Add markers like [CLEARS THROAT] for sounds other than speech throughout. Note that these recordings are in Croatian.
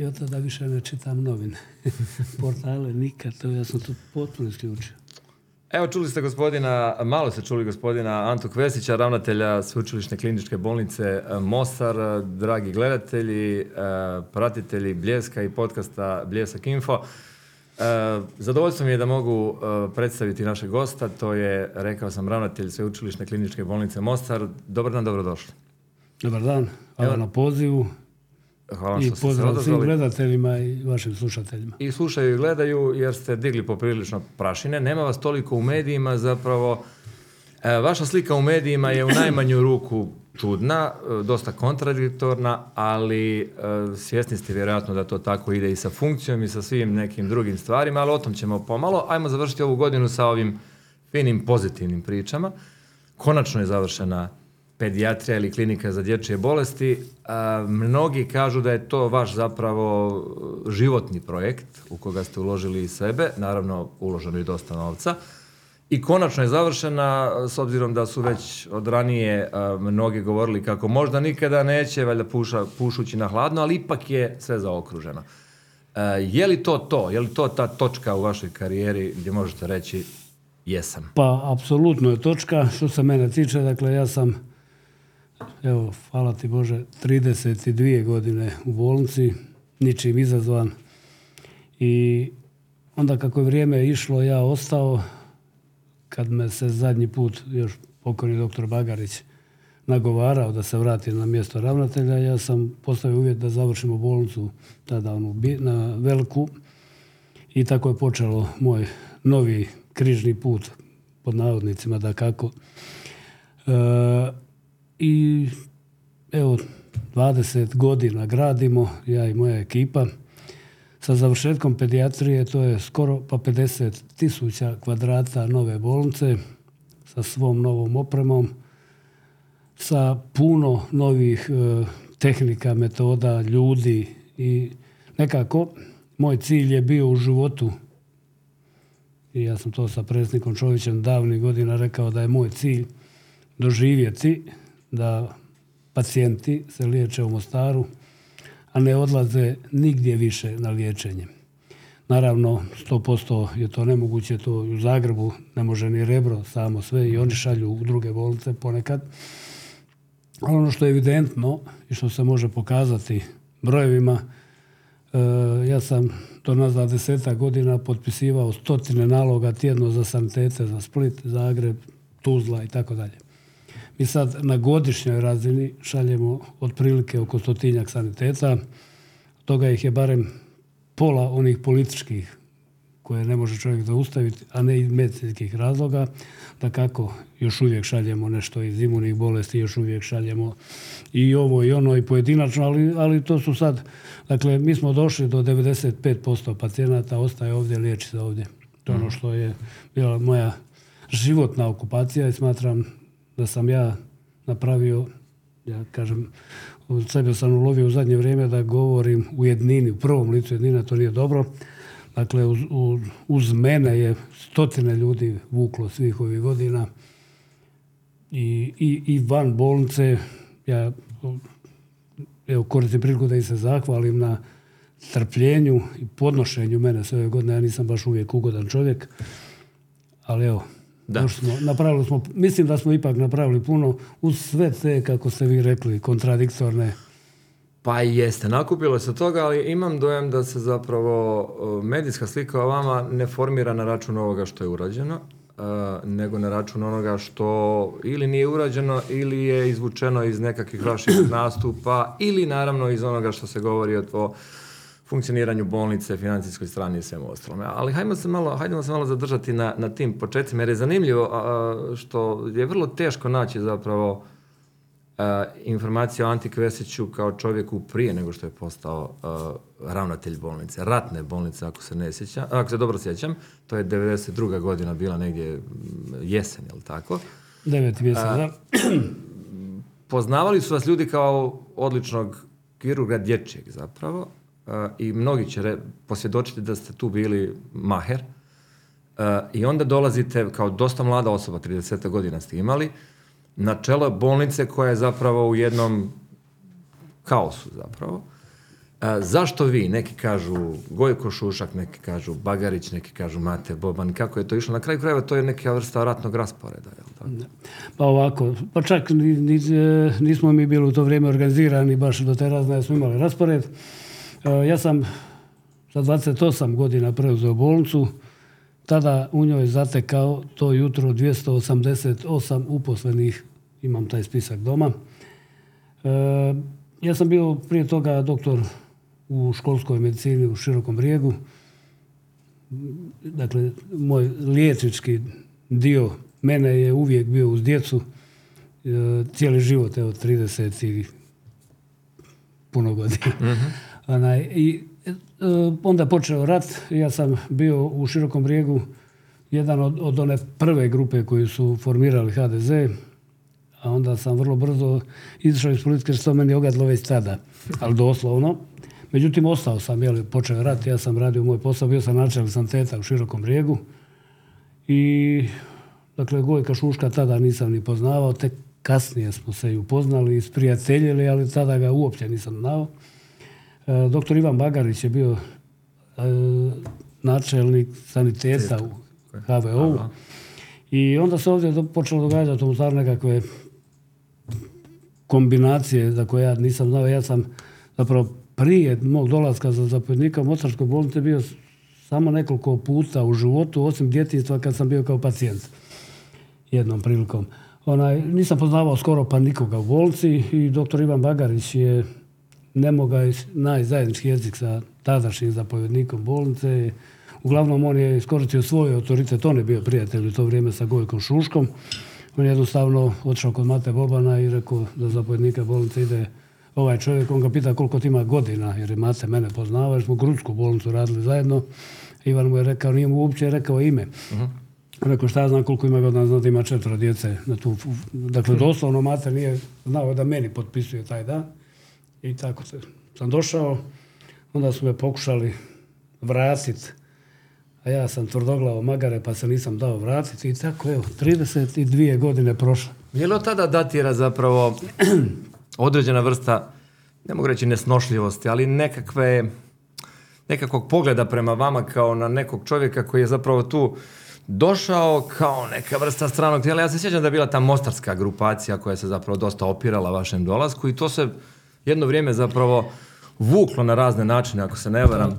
I od tada više ne čitam novine. [LAUGHS] Portale nikad, to ja sam to potpuno isključio. Evo čuli ste gospodina, malo ste čuli gospodina Antu Kvesića, ravnatelja Sveučilišne kliničke bolnice e, Mostar. Dragi gledatelji, e, pratitelji Bljeska i podcasta Bljesak Info. E, zadovoljstvo mi je da mogu predstaviti našeg gosta, to je, rekao sam, ravnatelj Sveučilišne kliničke bolnice Mostar. Dobar dan, dobrodošli. Dobar dan, hvala na pozivu. Hvala I pozdrav svim gledateljima i vašim slušateljima. I slušaju i gledaju jer ste digli poprilično prašine. Nema vas toliko u medijima zapravo. E, vaša slika u medijima je u najmanju ruku čudna, e, dosta kontradiktorna, ali e, svjesni ste vjerojatno da to tako ide i sa funkcijom i sa svim nekim drugim stvarima, ali o tom ćemo pomalo. Ajmo završiti ovu godinu sa ovim finim pozitivnim pričama. Konačno je završena pedijatrija ili klinika za dječje bolesti. mnogi kažu da je to vaš zapravo životni projekt u koga ste uložili i sebe, naravno uloženo i dosta novca. I konačno je završena, s obzirom da su već od ranije mnogi govorili kako možda nikada neće, valjda puša, pušući na hladno, ali ipak je sve zaokruženo. je li to to? Je li to ta točka u vašoj karijeri gdje možete reći jesam? Pa, apsolutno je točka. Što se mene tiče, dakle, ja sam evo, hvala ti Bože, 32 godine u bolnici, ničim izazvan. I onda kako je vrijeme išlo, ja ostao, kad me se zadnji put još pokojni doktor Bagarić nagovarao da se vrati na mjesto ravnatelja, ja sam postavio uvjet da završimo bolnicu tada onu, na Velku i tako je počelo moj novi križni put pod navodnicima da kako. E, i evo 20 godina gradimo, ja i moja ekipa. Sa završetkom pedijatrije to je skoro pa 50 tisuća kvadrata nove bolnice sa svom novom opremom, sa puno novih e, tehnika, metoda, ljudi i nekako moj cilj je bio u životu i ja sam to sa predsjednikom Čovićem davnih godina rekao da je moj cilj doživjeti da pacijenti se liječe u Mostaru, a ne odlaze nigdje više na liječenje. Naravno, 100% je to nemoguće, to u Zagrebu ne može ni rebro samo sve i oni šalju u druge bolnice ponekad. Ono što je evidentno i što se može pokazati brojevima, e, ja sam do nazad deseta godina potpisivao stotine naloga tjedno za sanitete za Split, Zagreb, Tuzla i tako dalje. Mi sad na godišnjoj razini šaljemo otprilike oko stotinjak saniteta, toga ih je barem pola onih političkih koje ne može čovjek zaustaviti, a ne iz medicinskih razloga, da kako još uvijek šaljemo nešto iz imunih bolesti, još uvijek šaljemo i ovo i ono i pojedinačno, ali, ali to su sad, dakle, mi smo došli do 95% pacijenata, ostaje ovdje, liječi se ovdje. To je ono mhm. što je bila moja životna okupacija i smatram da sam ja napravio, ja kažem, od sebe sam ulovio u zadnje vrijeme da govorim u jednini, u prvom licu jednina, to nije dobro. Dakle, uz, uz mene je stotine ljudi vuklo svih ovih godina i, i, i van bolnice. Ja evo, koristim priliku da im se zahvalim na strpljenju i podnošenju mene sve ove godine. Ja nisam baš uvijek ugodan čovjek, ali evo, da. Smo, napravili smo, mislim da smo ipak napravili puno uz sve te, kako ste vi rekli, kontradiktorne pa jeste, nakupilo se toga, ali imam dojam da se zapravo medijska slika o vama ne formira na račun ovoga što je urađeno, nego na račun onoga što ili nije urađeno ili je izvučeno iz nekakvih vaših nastupa ili naravno iz onoga što se govori o funkcioniranju bolnice, financijskoj strani i svemu ostalome. Ali hajdemo se malo, hajdemo se malo zadržati na, na tim početcima, jer je zanimljivo što je vrlo teško naći zapravo informacije o Anti Kvesiću kao čovjeku prije nego što je postao ravnatelj bolnice, ratne bolnice ako se ne sjećam, ako se dobro sjećam, to je 92. godina bila negdje jesen, jel tako? 9. mjesec, da. Poznavali su vas ljudi kao odličnog kirurga dječjeg zapravo, i mnogi će posvjedočiti da ste tu bili maher i onda dolazite kao dosta mlada osoba, 30 godina ste imali, na čelo bolnice koja je zapravo u jednom kaosu zapravo. zašto vi? Neki kažu Gojko Šušak, neki kažu Bagarić, neki kažu Mate Boban. Kako je to išlo? Na kraju krajeva to je neka vrsta ratnog rasporeda. Jel tako? Pa ovako, pa čak nismo mi bili u to vrijeme organizirani baš do te razne smo imali raspored. Ja sam za 28 godina preuzeo bolnicu, tada u njoj zatekao to jutro 288 uposlenih, imam taj spisak doma. Ja sam bio prije toga doktor u školskoj medicini u Širokom brijegu. Dakle, moj liječnički dio mene je uvijek bio uz djecu. E, cijeli život, evo, 30 i puno godina. Uh I e, onda počeo rat. Ja sam bio u Širokom brijegu jedan od, od one prve grupe koji su formirali HDZ, a onda sam vrlo brzo izašao iz politike što meni ogadlo već tada, ali doslovno. Međutim, ostao sam, jel, počeo rat, ja sam radio moj posao, bio sam načelnik santeta u Širokom brijegu i, dakle, Gojka Šuška tada nisam ni poznavao, tek kasnije smo se i upoznali i sprijateljili, ali tada ga uopće nisam znao. E, doktor Ivan Bagarić je bio e, načelnik saniteta u HVO-u i onda se ovdje počelo događati u stvar nekakve kombinacije za koje ja nisam znao. Ja sam zapravo prije mog dolaska za zapovjednika u Mostarskoj bolnici bio samo nekoliko puta u životu, osim djetinstva kad sam bio kao pacijent jednom prilikom. Onaj, nisam poznavao skoro pa nikoga u bolnici i doktor Ivan Bagarić je ne mogao naći zajednički jezik sa tadašnjim zapovjednikom bolnice. Uglavnom on je iskoristio svoj autoritet, on je bio prijatelj u to vrijeme sa Gojkom Šuškom. On je jednostavno otišao kod Mate Bobana i rekao da zapovjednika bolnice ide ovaj čovjek, on ga pita koliko ti ima godina, jer je Mate mene poznava, jer smo Grudsku bolnicu radili zajedno. Ivan mu je rekao, nije mu uopće rekao ime. Uh-huh. Rekao šta ja znam koliko ima godina, znam da ima četvro djece. Na tu, dakle, doslovno Mate nije znao da meni potpisuje taj dan. I tako sam došao, onda su me pokušali vratiti a ja sam tvrdoglavo magare pa se nisam dao vratiti i tako evo, 32 godine prošle. Je li od tada datira zapravo [CLEARS THROAT] određena vrsta, ne mogu reći nesnošljivosti, ali nekakve, nekakvog pogleda prema vama kao na nekog čovjeka koji je zapravo tu došao kao neka vrsta stranog tijela. Ja se sjećam da je bila ta mostarska grupacija koja se zapravo dosta opirala vašem dolasku i to se jedno vrijeme zapravo vuklo na razne načine, ako se ne varam.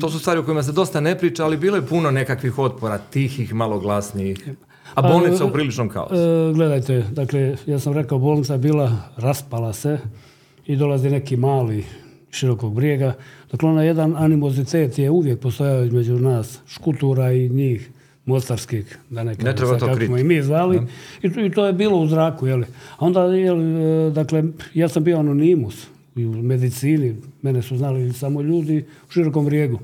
To su stvari o kojima se dosta ne priča, ali bilo je puno nekakvih otpora, tihih, malo glasnijih. A bolnica u priličnom kaosu. E, gledajte, dakle, ja sam rekao, bolnica je bila, raspala se i dolazi neki mali širokog brijega. Dakle, ona jedan animozitet je uvijek postojao između nas, škutura i njih, mostarskih, da ne, ne treba to i mi zvali. I, I, to je bilo u zraku, jeli. A onda, jeli, dakle, ja sam bio anonimus i u medicini, mene su znali samo ljudi u širokom vrijegu.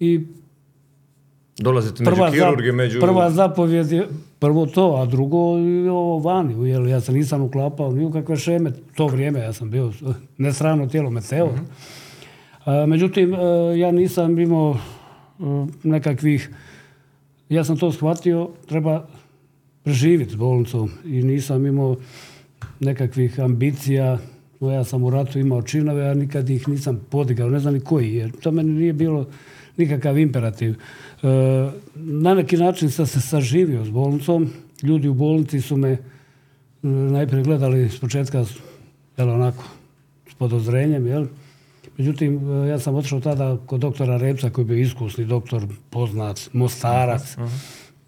I Dolazite među prva kirurge, među... Prva zapovjed je prvo to, a drugo je ovo vani. Jer ja se nisam uklapao ni u kakve šeme. To vrijeme ja sam bio nesravno tijelo meteo. mm međutim, e, ja nisam imao e, nekakvih... Ja sam to shvatio, treba preživjeti s bolnicom i nisam imao nekakvih ambicija ja sam u ratu imao činove, a nikad ih nisam podigao, ne znam ni koji, jer to meni nije bilo nikakav imperativ. E, na neki način sam se saživio s bolnicom. Ljudi u bolnici su me e, najprije gledali s početka jel, onako, s podozrenjem, jel? Međutim, e, ja sam otišao tada kod doktora Repca, koji je bio iskusni doktor, poznat, mostarac.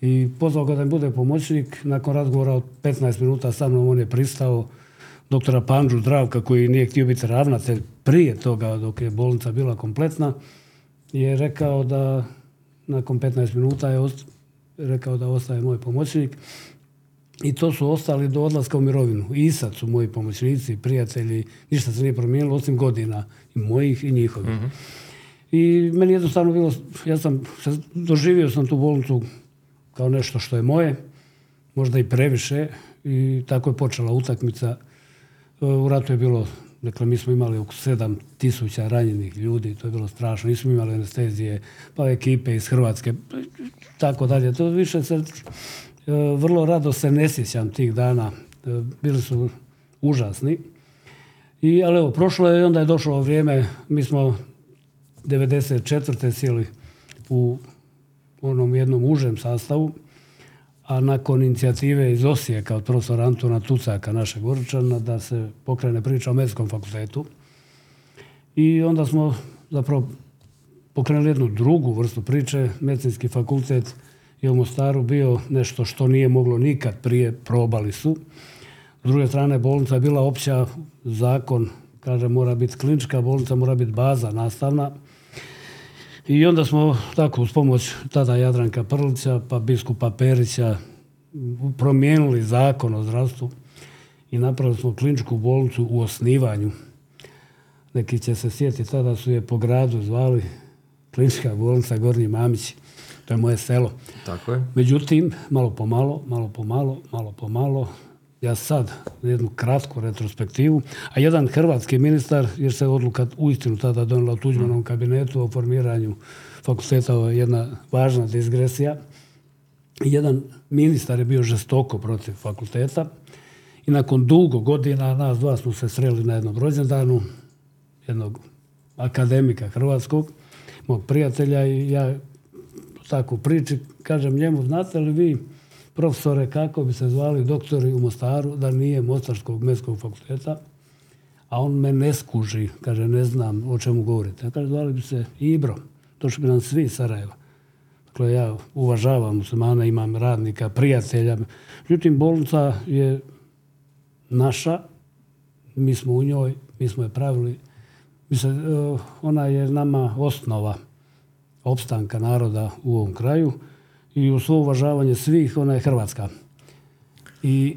I pozvao ga da mi bude pomoćnik. Nakon razgovora od 15 minuta sa mnom on je pristao doktora Panđu Zdravka koji nije htio biti ravnatelj prije toga dok je bolnica bila kompletna je rekao da nakon 15 minuta je rekao da ostaje moj pomoćnik i to su ostali do odlaska u mirovinu. I sad su moji pomoćnici, prijatelji, ništa se nije promijenilo osim godina i mojih i njihovih. Mhm. I meni jednostavno bilo, ja sam, doživio sam tu bolnicu kao nešto što je moje, možda i previše i tako je počela utakmica u ratu je bilo, dakle mi smo imali oko sedam tisuća ranjenih ljudi, to je bilo strašno, nismo imali anestezije, pa ekipe iz Hrvatske, tako dalje. To više se, e, vrlo rado se ne sjećam tih dana, e, bili su užasni. I, ali evo, prošlo je i onda je došlo vrijeme, mi smo 94. sjeli u onom jednom užem sastavu, a nakon inicijative iz Osijeka od profesora Antona Tucaka, našeg Goričana, da se pokrene priča o medicinskom fakultetu. I onda smo zapravo pokrenuli jednu drugu vrstu priče. Medicinski fakultet je u Mostaru bio nešto što nije moglo nikad prije, probali su. S druge strane, bolnica je bila opća zakon, kaže, mora biti klinička bolnica, mora biti baza nastavna. I onda smo tako uz pomoć tada Jadranka Prlića pa biskupa Perića promijenili zakon o zdravstvu i napravili smo kliničku bolnicu u osnivanju. Neki će se sjetiti, tada su je po gradu zvali klinička bolnica Gornji Mamić. To je moje selo. Tako je. Međutim, malo po malo, malo po malo, malo po malo, ja sad jednu kratku retrospektivu, a jedan hrvatski ministar, jer se odluka uistinu tada donijela u Tuđmanom kabinetu o formiranju fakulteta, ovo je jedna važna digresija, jedan ministar je bio žestoko protiv fakulteta i nakon dugo godina nas dva smo se sreli na jednom rođendanu jednog akademika hrvatskog, mog prijatelja i ja tako priči kažem njemu, znate li vi profesore kako bi se zvali doktori u Mostaru da nije Mostarskog medskog fakulteta, a on me ne skuži, kaže ne znam o čemu govorite. Ja kaže zvali bi se Ibro, došli bi nam svi Sarajeva. Dakle, ja uvažavam muslimana, imam radnika, prijatelja. Međutim, bolnica je naša, mi smo u njoj, mi smo je pravili. Mislim, eh, ona je nama osnova opstanka naroda u ovom kraju i u svo uvažavanje svih, ona je Hrvatska. I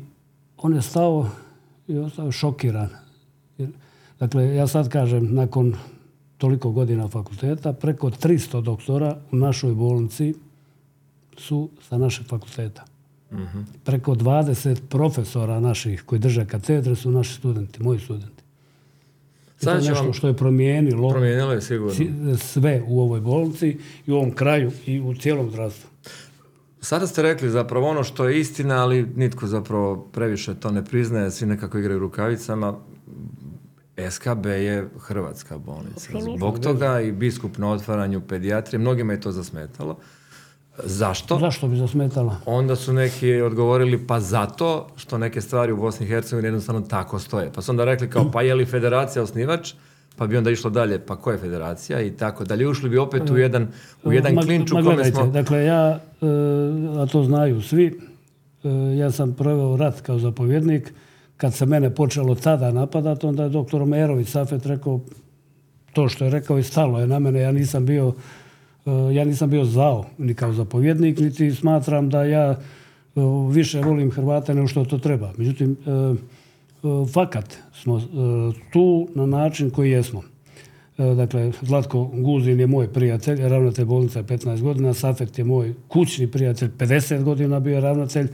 on je stao i ostao šokiran. Jer, dakle, ja sad kažem, nakon toliko godina fakulteta, preko 300 doktora u našoj bolnici su sa našeg fakulteta. Preko 20 profesora naših koji drže katedre su naši studenti, moji studenti. Je Sada će nešto vam- što je promijenilo Promijenilo je sigurno. si- sve u ovoj bolnici i u ovom kraju i u cijelom zdravstvu. Sada ste rekli zapravo ono što je istina, ali nitko zapravo previše to ne priznaje, svi nekako igraju rukavicama. SKB je hrvatska bolnica. Zbog toga i biskup na otvaranju pedijatrije, mnogima je to zasmetalo. Zašto? Zašto bi zasmetala? Onda su neki odgovorili pa zato što neke stvari u Bosni i Hercegovini jednostavno tako stoje. Pa su onda rekli kao pa je li federacija osnivač? Pa bi onda išlo dalje, pa ko je federacija i tako dalje. Ušli bi opet u jedan, u jedan Ma- klinč u ma kome smo... Dakle, ja, e, a to znaju svi, e, ja sam proveo rat kao zapovjednik. Kad se mene počelo tada napadati, onda je doktor Merović Safet rekao to što je rekao i stalo je na mene. Ja nisam bio, e, ja nisam bio zao ni kao zapovjednik, niti smatram da ja e, više volim Hrvate nego što to treba. Međutim, e, e, fakat smo tu na način koji jesmo. Dakle, Zlatko Guzin je moj prijatelj, ravnatelj bolnice 15 godina, Safet je moj kućni prijatelj, 50 godina bio ravnatelj.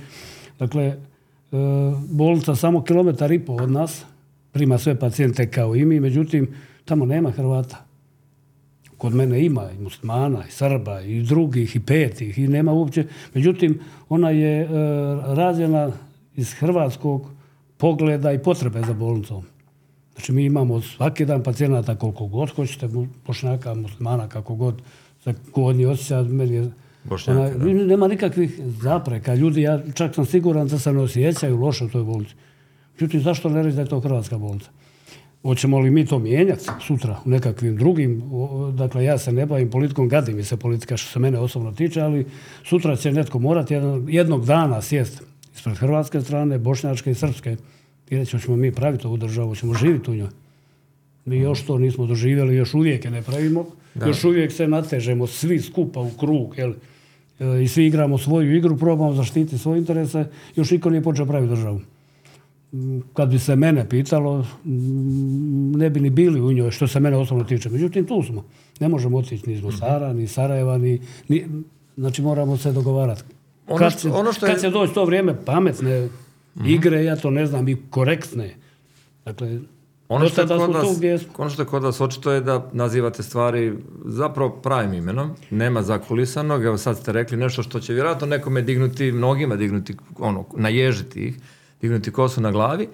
Dakle, bolnica samo kilometar i pol od nas, prima sve pacijente kao i mi, međutim, tamo nema Hrvata. Kod mene ima i muslimana, i Srba, i drugih, i petih, i nema uopće. Međutim, ona je e, rađena iz hrvatskog pogleda i potrebe za bolnicom. Znači, mi imamo svaki dan pacijenata koliko god hoćete, bošnjaka, muslimana, kako god, za kodni osjećaj, meni je... Bošnjaka, ona- da. nema nikakvih zapreka. Ljudi, ja čak sam siguran da se ne osjećaju loše u toj bolnici. Međutim, zašto ne reći da je to hrvatska bolnica? Hoćemo li mi to mijenjati sutra u nekakvim drugim, dakle ja se ne bavim politikom, gadi mi se politika što se mene osobno tiče, ali sutra će netko morati jednog dana sjest ispred hrvatske strane, bošnjačke i srpske. I reći hoćemo mi praviti ovu državu, hoćemo živjeti u njoj. Mi još to nismo doživjeli, još uvijek je ne pravimo, još uvijek se natežemo svi skupa u krug, jel? E, I svi igramo svoju igru, probamo zaštiti svoje interese, još niko nije počeo praviti državu kad bi se mene pitalo, mm, ne bi ni bili u njoj, što se mene osobno tiče. Međutim, tu smo. Ne možemo otići ni iz Mostara, ni iz Sarajeva, ni, ni- znači moramo se dogovarati. Ono kad, ono što je- kad će doći to vrijeme pametne igre, ja to ne znam, i korektne. Dakle, Ono što, je da kod smo. ono što je kod vas očito je da nazivate stvari zapravo pravim imenom, nema zakulisanog, evo sad ste rekli nešto što će vjerojatno nekome dignuti, mnogima dignuti, ono, naježiti ih, dignuti kosu na glavi.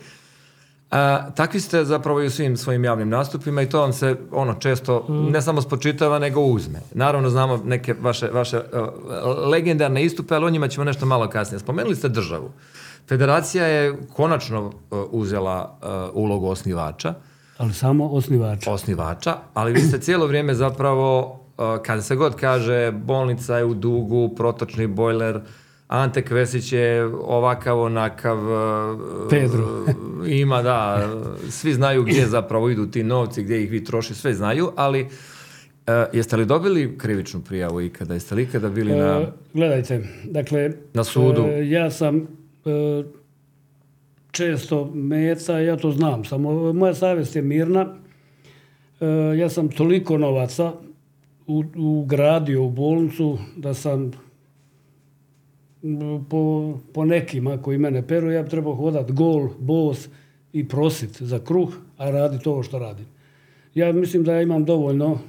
A, takvi ste zapravo i u svim svojim javnim nastupima i to vam se ono često ne samo spočitava nego uzme. Naravno znamo neke vaše, vaše uh, legendarne istupe, ali o njima ćemo nešto malo kasnije. Spomenuli ste državu. Federacija je konačno uh, uzela uh, ulogu osnivača. Ali samo osnivača. Osnivača, ali vi ste [CLEARS THROAT] cijelo vrijeme zapravo, uh, kada se god kaže bolnica je u dugu, protočni bojler, Ante Kvesić je ovakav, onakav... Pedro. ima, da, svi znaju gdje zapravo idu ti novci, gdje ih vi troši, sve znaju, ali jeste li dobili krivičnu prijavu ikada? Jeste li ikada bili na... E, gledajte, dakle... Na sudu? E, ja sam e, često meta, ja to znam, samo moja savjest je mirna. Ja sam toliko novaca ugradio u bolnicu da sam po, po nekima koji mene peru, ja bi trebao hodat gol, bos i prosit za kruh, a raditi ovo što radim. Ja mislim da ja imam dovoljno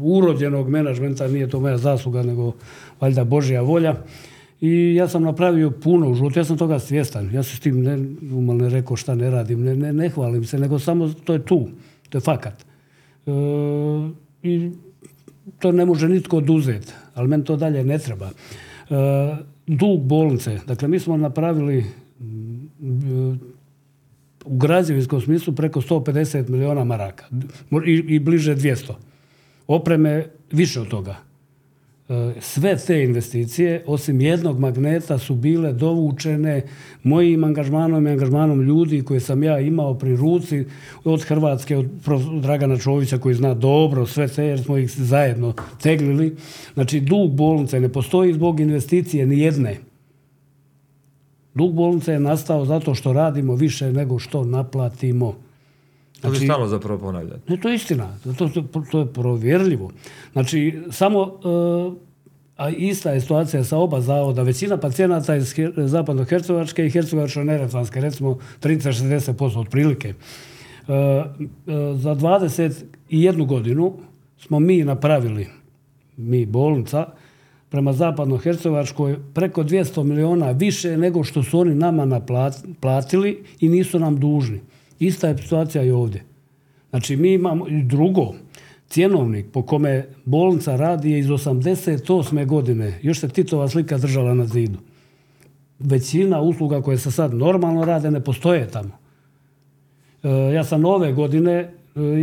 urođenog menadžmenta, nije to moja zasluga, nego valjda Božja volja. I ja sam napravio puno u životu, ja sam toga svjestan. Ja se s tim ne, ne rekao šta ne radim, ne, ne, ne hvalim se, nego samo to je tu, to je fakat. E, I to ne može nitko oduzeti, ali meni to dalje ne treba. E, dug bolnice. Dakle, mi smo napravili u građevinskom smislu preko 150 miliona maraka i, i bliže 200. Opreme više od toga. E, sve te investicije, osim jednog magneta, su bile dovučene mojim angažmanom i angažmanom ljudi koje sam ja imao pri ruci od Hrvatske, od Dragana Čovića koji zna dobro sve te, jer smo ih zajedno teglili. Znači, dug bolnice ne postoji zbog investicije ni jedne. Dug bolnice je nastao zato što radimo više nego što naplatimo. Znači, to vi stalno zapravo ponavljate. Ne, to je istina. To, to, to je provjerljivo. Znači, samo, uh, a ista je situacija sa oba zavoda. Većina pacijenata iz zapadno-hercegovačke i hercegovačno-neretvanske, recimo 30-60% otprilike. Uh, uh, za 21 godinu smo mi napravili, mi bolnica, prema zapadno-hercegovačkoj preko 200 miliona više nego što su oni nama naplatili i nisu nam dužni. Ista je situacija i ovdje. Znači, mi imamo i drugo, cjenovnik po kome bolnica radi je iz 88. godine. Još se Titova slika držala na zidu. Većina usluga koje se sad normalno rade ne postoje tamo. E, ja sam ove godine e,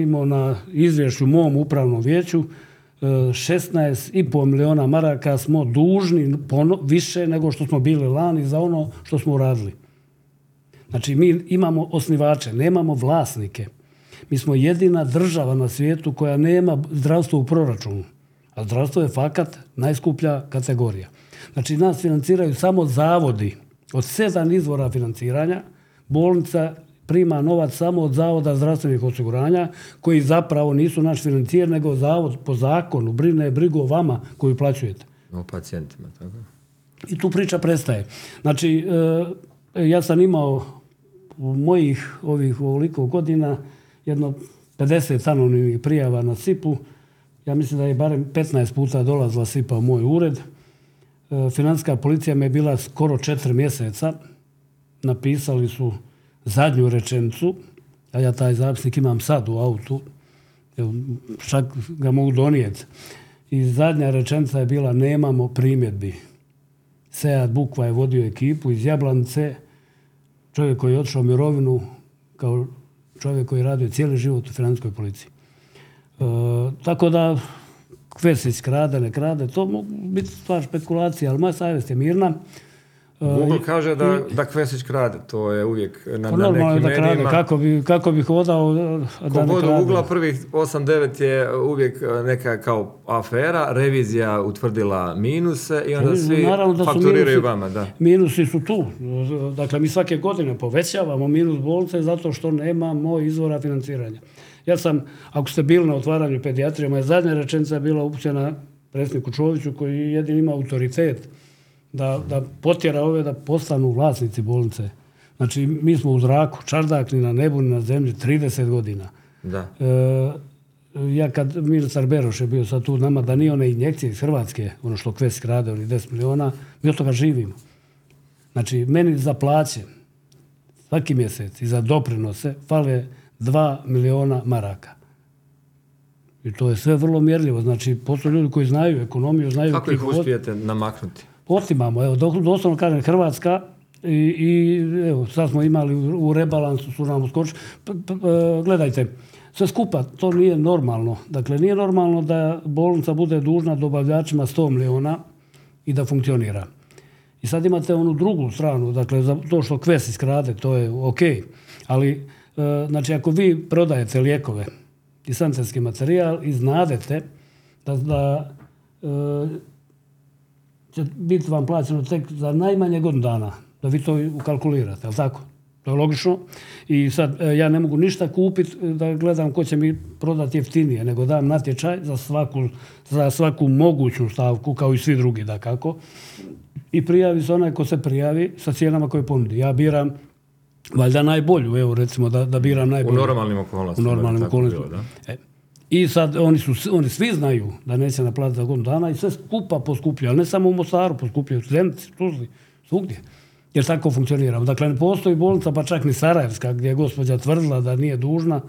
imao na izvješću mom upravnom vijeću e, 16,5 miliona maraka smo dužni više nego što smo bili lani za ono što smo uradili. Znači, mi imamo osnivače, nemamo vlasnike. Mi smo jedina država na svijetu koja nema zdravstvo u proračunu. A zdravstvo je fakat najskuplja kategorija. Znači, nas financiraju samo zavodi. Od sedam izvora financiranja, bolnica prima novac samo od Zavoda zdravstvenih osiguranja, koji zapravo nisu naš financijer, nego zavod po zakonu brine brigu o vama koju plaćujete. O pacijentima, tako? I tu priča prestaje. Znači, e, ja sam imao u mojih ovih ovoliko godina jedno 50 anonimnih prijava na SIP-u. Ja mislim da je barem 15 puta dolazila SIPA u moj ured. E, financijska policija me je bila skoro četiri mjeseca. Napisali su zadnju rečenicu, a ja taj zapisnik imam sad u autu, čak ga mogu donijeti. I zadnja rečenica je bila nemamo primjedbi. Sead Bukva je vodio ekipu iz Jablanice, čovjek koji je otišao u mirovinu kao čovjek koji radio cijeli život u financijskoj policiji. E, tako da Kvesić krade, ne krade, to mogu biti stvar špekulacije, ali moja savjest je mirna. Google kaže da, da Kvesić krade, to je uvijek na, pa na nekim da krade. Kako bi, kako bi hodao da ne krade. Ugla prvih 8-9 je uvijek neka kao afera, revizija utvrdila minuse i onda svi da fakturiraju minusi, vama. Da. Minusi su tu. Dakle, mi svake godine povećavamo minus bolnice zato što nemamo izvora financiranja. Ja sam, ako ste bili na otvaranju pedijatrije, moja zadnja rečenica je bila upućena predsjedniku Čoviću koji jedin ima autoritet da, da potjera ove da postanu vlasnici bolnice. Znači, mi smo u zraku, čardak ni na nebu, ni na zemlji, 30 godina. Da. E, ja kad ministar Beroš je bio sad tu nama, da nije one injekcije iz Hrvatske, ono što Kves krade, oni 10 miliona, mi od toga živimo. Znači, meni za plaće svaki mjesec i za doprinose fale 2 miliona maraka. I to je sve vrlo mjerljivo. Znači, postoje ljudi koji znaju ekonomiju, znaju... Kako ih uspijete namaknuti? Otimamo, evo, doslovno kažem Hrvatska i, i evo, sad smo imali u, rebalansu, su nam p- e, gledajte, sve skupa, to nije normalno. Dakle, nije normalno da bolnica bude dužna dobavljačima 100 milijuna i da funkcionira. I sad imate onu drugu stranu, dakle, za to što kves iskrade, to je ok. Ali, e, znači, ako vi prodajete lijekove i sanitetski materijal i znadete da, da e, će biti vam plaćeno tek za najmanje godinu dana, da vi to ukalkulirate, jel tako? To je logično. I sad e, ja ne mogu ništa kupiti da gledam ko će mi prodati jeftinije, nego dam natječaj za svaku, za svaku moguću stavku, kao i svi drugi, da kako. I prijavi se onaj ko se prijavi sa cijenama koje ponudi. Ja biram valjda najbolju, evo recimo da, da biram U najbolju. normalnim U okolnostima. normalnim tako okolnostima. da? E, I sad oni, su, oni svi znaju da neće naplatiti za godinu dana i sve skupa poskupljuju, ali ne samo u Mostaru poskupljuju, u Zenici, Tuzli, svugdje. Jer tako funkcioniramo. Dakle, ne postoji bolnica, pa čak ni Sarajevska, gdje je gospođa tvrdila da nije dužna.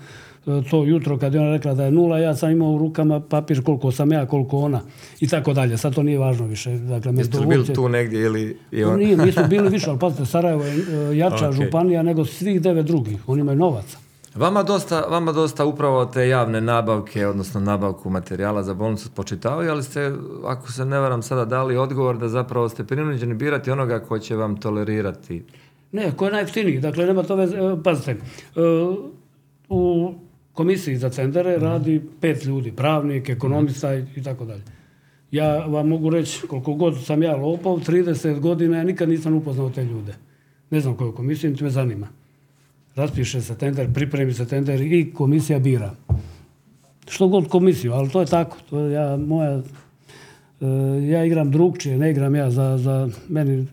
E, To jutro kad je ona rekla da je nula, ja sam imao u rukama papir koliko sam ja, koliko ona i tako dalje. Sad to nije važno više. Dakle, Jeste li bili uopće- tu negdje ili... On... nije, nisu [LAUGHS] bili više, ali pazite, Sarajevo je e, jača Ok. županija nego svih devet drugih. Oni imaju novaca. Vama dosta, vama dosta upravo te javne nabavke, odnosno nabavku materijala za bolnicu spočitavaju, ali ste, ako se ne varam, sada dali odgovor da zapravo ste prinuđeni birati onoga ko će vam tolerirati. Ne, ko je najjeftiniji. Dakle, nema to veze. e, Pazite, e, u komisiji za centare radi pet ljudi, pravnik, ekonomista i, i tako dalje. Ja vam mogu reći, koliko god sam ja lopov, 30 godina ja nikad nisam upoznao te ljude. Ne znam koju komisiju, niti me zanima. Raspiše se tender, pripremi se tender i komisija bira. Što god komisiju, ali to je tako. To ja, moja, e, ja igram drugčije, ne igram ja za, za meni,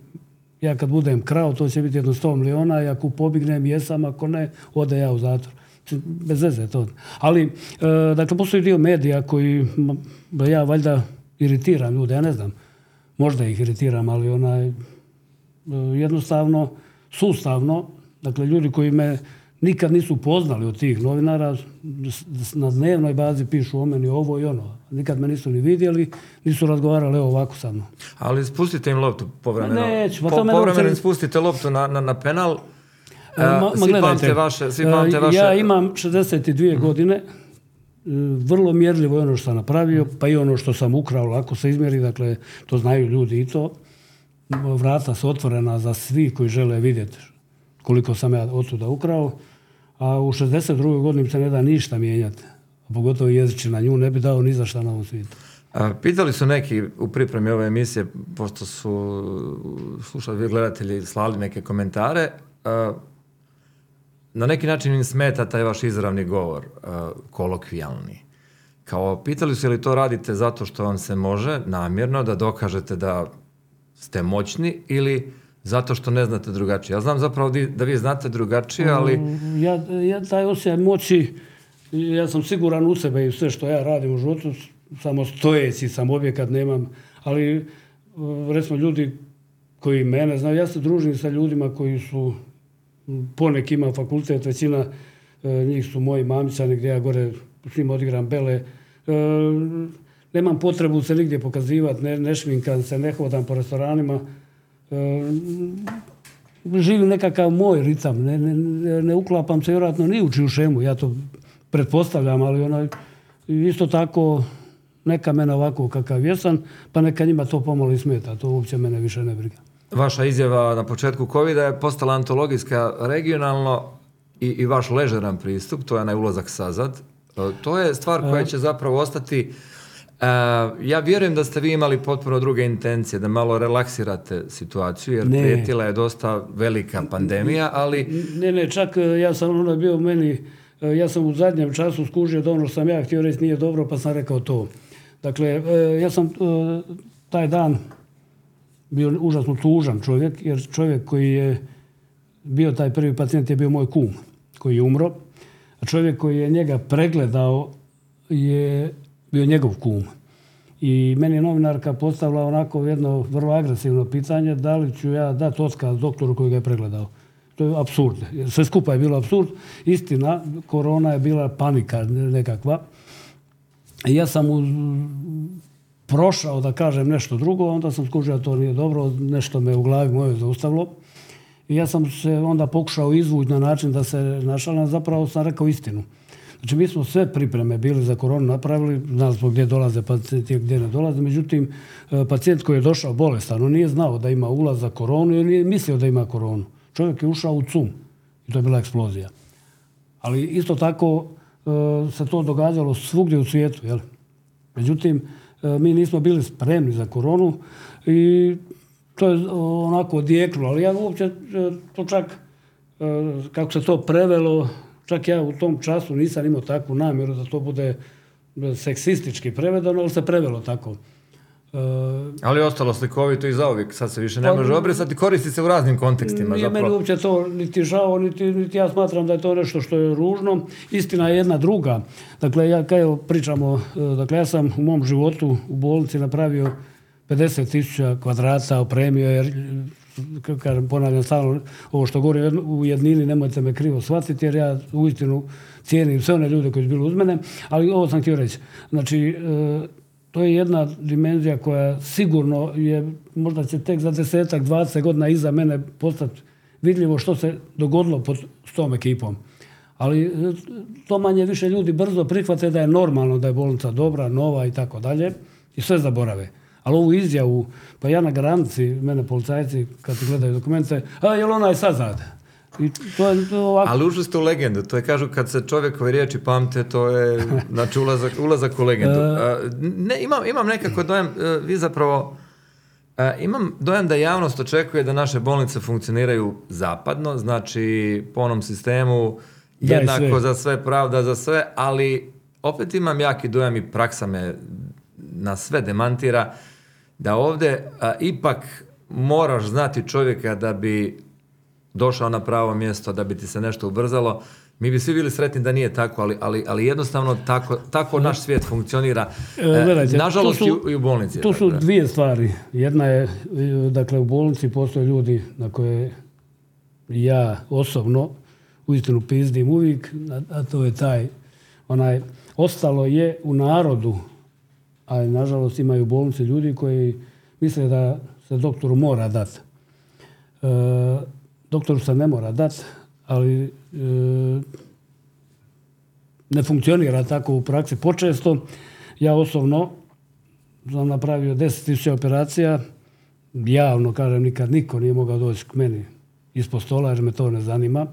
ja kad budem krao, to će biti jedno 100 miliona i ako pobignem, jesam, ako ne, ode ja u zatvor. Bez veze to. Ali, e, dakle, postoji dio medija koji, ja valjda iritiram ljude, ja ne znam, možda ih iritiram, ali onaj, e, jednostavno, sustavno, dakle, ljudi koji me nikad nisu poznali od tih novinara, na dnevnoj bazi pišu o meni ovo i ono. Nikad me nisu ni vidjeli, nisu razgovarali evo ovako sa mnom. Ali spustite im loptu povremeno. Neću, pa Po- to povremeno im spustite loptu na, na, na penal. E, E, ma- ma svi pamte vaše, svi e, pamte vaše... Ja imam 62 godine, e, vrlo mjerljivo je ono što sam napravio, pa i ono što sam ukrao, lako se izmjeri, dakle, to znaju ljudi i to. Vrata su otvorena za svi koji žele vidjeti koliko sam ja od tuda ukrao, a u 62. godini se ne da ništa mijenjati, pogotovo jezičina, nju ne bi dao ni za šta na ovom svijetu. Pitali su neki u pripremi ove emisije, pošto su slušali gledatelji slali neke komentare, na neki način im smeta taj vaš izravni govor, kolokvijalni. Kao, pitali su je li to radite zato što vam se može namjerno da dokažete da ste moćni ili zato što ne znate drugačije. Ja znam zapravo da vi znate drugačije, ali Ja, ja taj osjećaj moći, ja sam siguran u sebe i sve što ja radim u životu, samo stojeći sam objekat nemam, ali uh, recimo ljudi koji mene znaju, ja se družim sa ljudima koji su ponek ima fakultet, većina e, njih su moji mamićani gdje ja gore s njima odigram bele. E, nemam potrebu se nigdje pokazivati, ne, ne šminkam se, ne hodam po restoranima. E, živim nekakav moj ritam, ne, ne, ne- uklapam se vjerojatno ni u čiju šemu, ja to pretpostavljam, ali onaj, isto tako neka mene ovako kakav jesam, pa neka njima to pomalo i smeta, to uopće mene više ne briga. Vaša izjava na početku covid je postala antologijska regionalno i, i vaš ležeran pristup, to je onaj ulazak sazad. E, To je stvar koja će zapravo ostati e, ja vjerujem da ste vi imali potpuno druge intencije, da malo relaksirate situaciju, jer Ne. prijetila je dosta velika pandemija, ali Ne, ne, čak e, ja sam ono bio meni, e, ja sam u zadnjem času skužio da ono što sam ja htio reći nije dobro, pa sam rekao to. Dakle, e, ja sam e, taj dan bio užasno tužan čovjek, jer čovjek koji je bio taj prvi pacijent je bio moj kum, koji je umro, a čovjek koji je njega pregledao je bio njegov kum. I meni je novinarka postavila onako jedno vrlo agresivno pitanje, da li ću ja dati otkaz doktoru koji ga je pregledao. To je absurd. Sve skupa je bilo absurd. Istina, korona je bila panika nekakva. Ja sam u, prošao da kažem nešto drugo, onda sam skužio da to nije dobro, nešto me u glavi moje zaustavilo. I ja sam se onda pokušao izvući na način da se našalim, zapravo sam rekao istinu. Znači mi smo sve pripreme bili za koronu napravili, znali smo gdje dolaze pacijenti, gdje ne dolaze, međutim e, pacijent koji je došao bolestan, on nije znao da ima ulaz za koronu ili nije mislio da ima koronu. Čovjek je ušao u cum i to je bila eksplozija. Ali isto tako e, se to događalo svugdje u svijetu. Jel? Međutim, e, mi nismo bili spremni za koronu i to je onako odjeklo. Ali ja uopće to čak, kako se to prevelo, Čak ja u tom času nisam imao takvu namjeru da to bude seksistički prevedeno, ali se prevelo tako. Uh, ali je ostalo slikovito i zauvijek, sad se više ne pa, može obrisati, koristi se u raznim kontekstima. Nije meni uopće to niti žao, niti, niti, ja smatram da je to nešto što je ružno. Istina je jedna druga. Dakle, ja kao pričamo, e, dakle, ja sam u mom životu u bolnici napravio 50 tisuća kvadrata, opremio jer kažem, ponavljam stalno ovo što govorim u jednini, nemojte me krivo shvatiti, jer ja uistinu cijenim sve one ljude koji su bili uz mene, ali ovo sam htio reći. Znači, e, to je jedna dimenzija koja sigurno je, možda će tek za desetak, dvadeset godina iza mene postati vidljivo što se dogodilo pod s tom ekipom. Ali e, to manje više ljudi brzo prihvate da je normalno da je bolnica dobra, nova i tako dalje i sve zaborave. Ali ovu izjavu, pa ja na granici, mene policajci kad gledaju dokumente, a jel onaj sad zade? I to je to ovako... Ali ušli ste u legendu, to je kažu kad se čovjekove riječi pamte, to je znači ulazak, ulazak u legendu. [LAUGHS] E. ne, imam, imam nekako dojam, e, vi zapravo, imam dojam da javnost očekuje da naše bolnice funkcioniraju zapadno, znači po onom sistemu jednako za sve, pravda za sve, ali opet imam jaki dojam i praksa me na sve demantira da ovdje ipak moraš znati čovjeka da bi došao na pravo mjesto, da bi ti se nešto ubrzalo. Mi bi svi bili sretni da nije tako, ali, ali, ali jednostavno tako, tako naš svijet funkcionira. E, e nažalost su, i u bolnici. Tu su dvije stvari. Jedna je, dakle, u bolnici postoje ljudi na koje ja osobno uistinu pizdim uvijek, a to je taj onaj, ostalo je u narodu a nažalost imaju u bolnici ljudi koji misle da se doktoru mora dati. E, doktoru se ne mora dati, ali e, ne funkcionira tako u praksi počesto. Ja osobno sam napravio 10.000 operacija, javno kažem, nikad niko nije mogao doći k meni ispod stola jer me to ne zanima.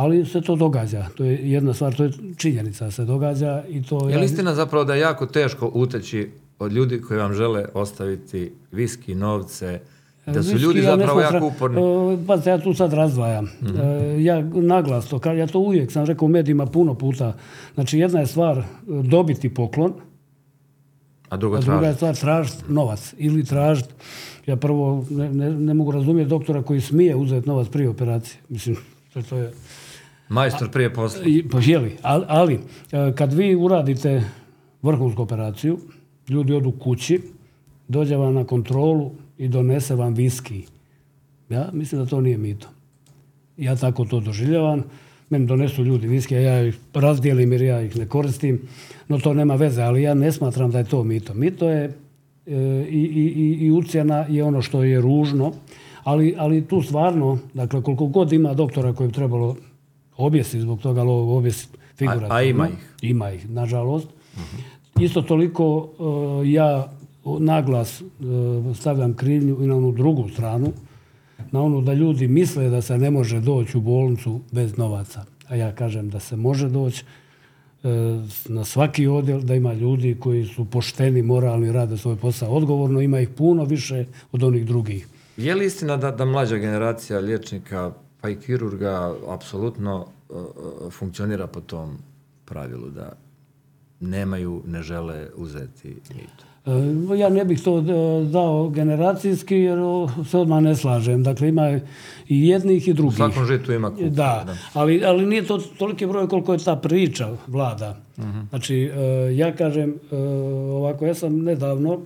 Ali se to događa. To je jedna stvar, to je činjenica se događa. I to je li istina zapravo da je jako teško uteći od ljudi koji vam žele ostaviti viski, novce, da su ljudi zapravo jako uporni. Pa ja tu sad razdvajam. Mhm. E, ja naglas to, ja to uvijek sam rekao u medijima puno puta. Znači jedna je stvar e, dobiti poklon, a druga, druga je stvar tražiti novac ili tražiti ja prvo ne, ne, ne, mogu razumjeti doktora koji smije uzeti novac prije operacije. Mislim, to je Majstor prije posla. Pa jeli, ali, ali e, kad vi uradite vrhunsku operaciju, ljudi odu kući, dođe vam na kontrolu i donese vam viski. Ja mislim da to nije mito. Ja tako to doživljavam. Meni donesu ljudi viski, a ja ih razdijelim jer ja ih ne koristim. No to nema veze, ali ja ne smatram da je to mito. Mito je e, i, i, i ucjena je ono što je ružno, ali, ali tu stvarno, dakle koliko god ima doktora koji bi trebalo objesi zbog toga, ali objesi figurativno. A, ima ih? Ima ih, nažalost. Isto toliko e, ja naglas uh, stavljam krivnju i na onu drugu stranu, na onu da ljudi misle da se ne može doći u bolnicu bez novaca. A ja kažem da se može doći e, na svaki odjel, da ima ljudi koji su pošteni, moralni, rade svoj posao odgovorno, ima ih puno više od onih drugih. Je li istina da, da mlađa generacija liječnika pa i kirurga apsolutno e, e, funkcionira po tom pravilu da nemaju, ne žele uzeti mito. E, ja ne bih to dao generacijski jer se odmah ne slažem. Dakle, ima i jednih i drugih. U svakom žitu ima kupa, da, Ali, ali nije to toliki broj koliko je ta priča vlada. uh Znači, ja kažem ovako, ja sam nedavno,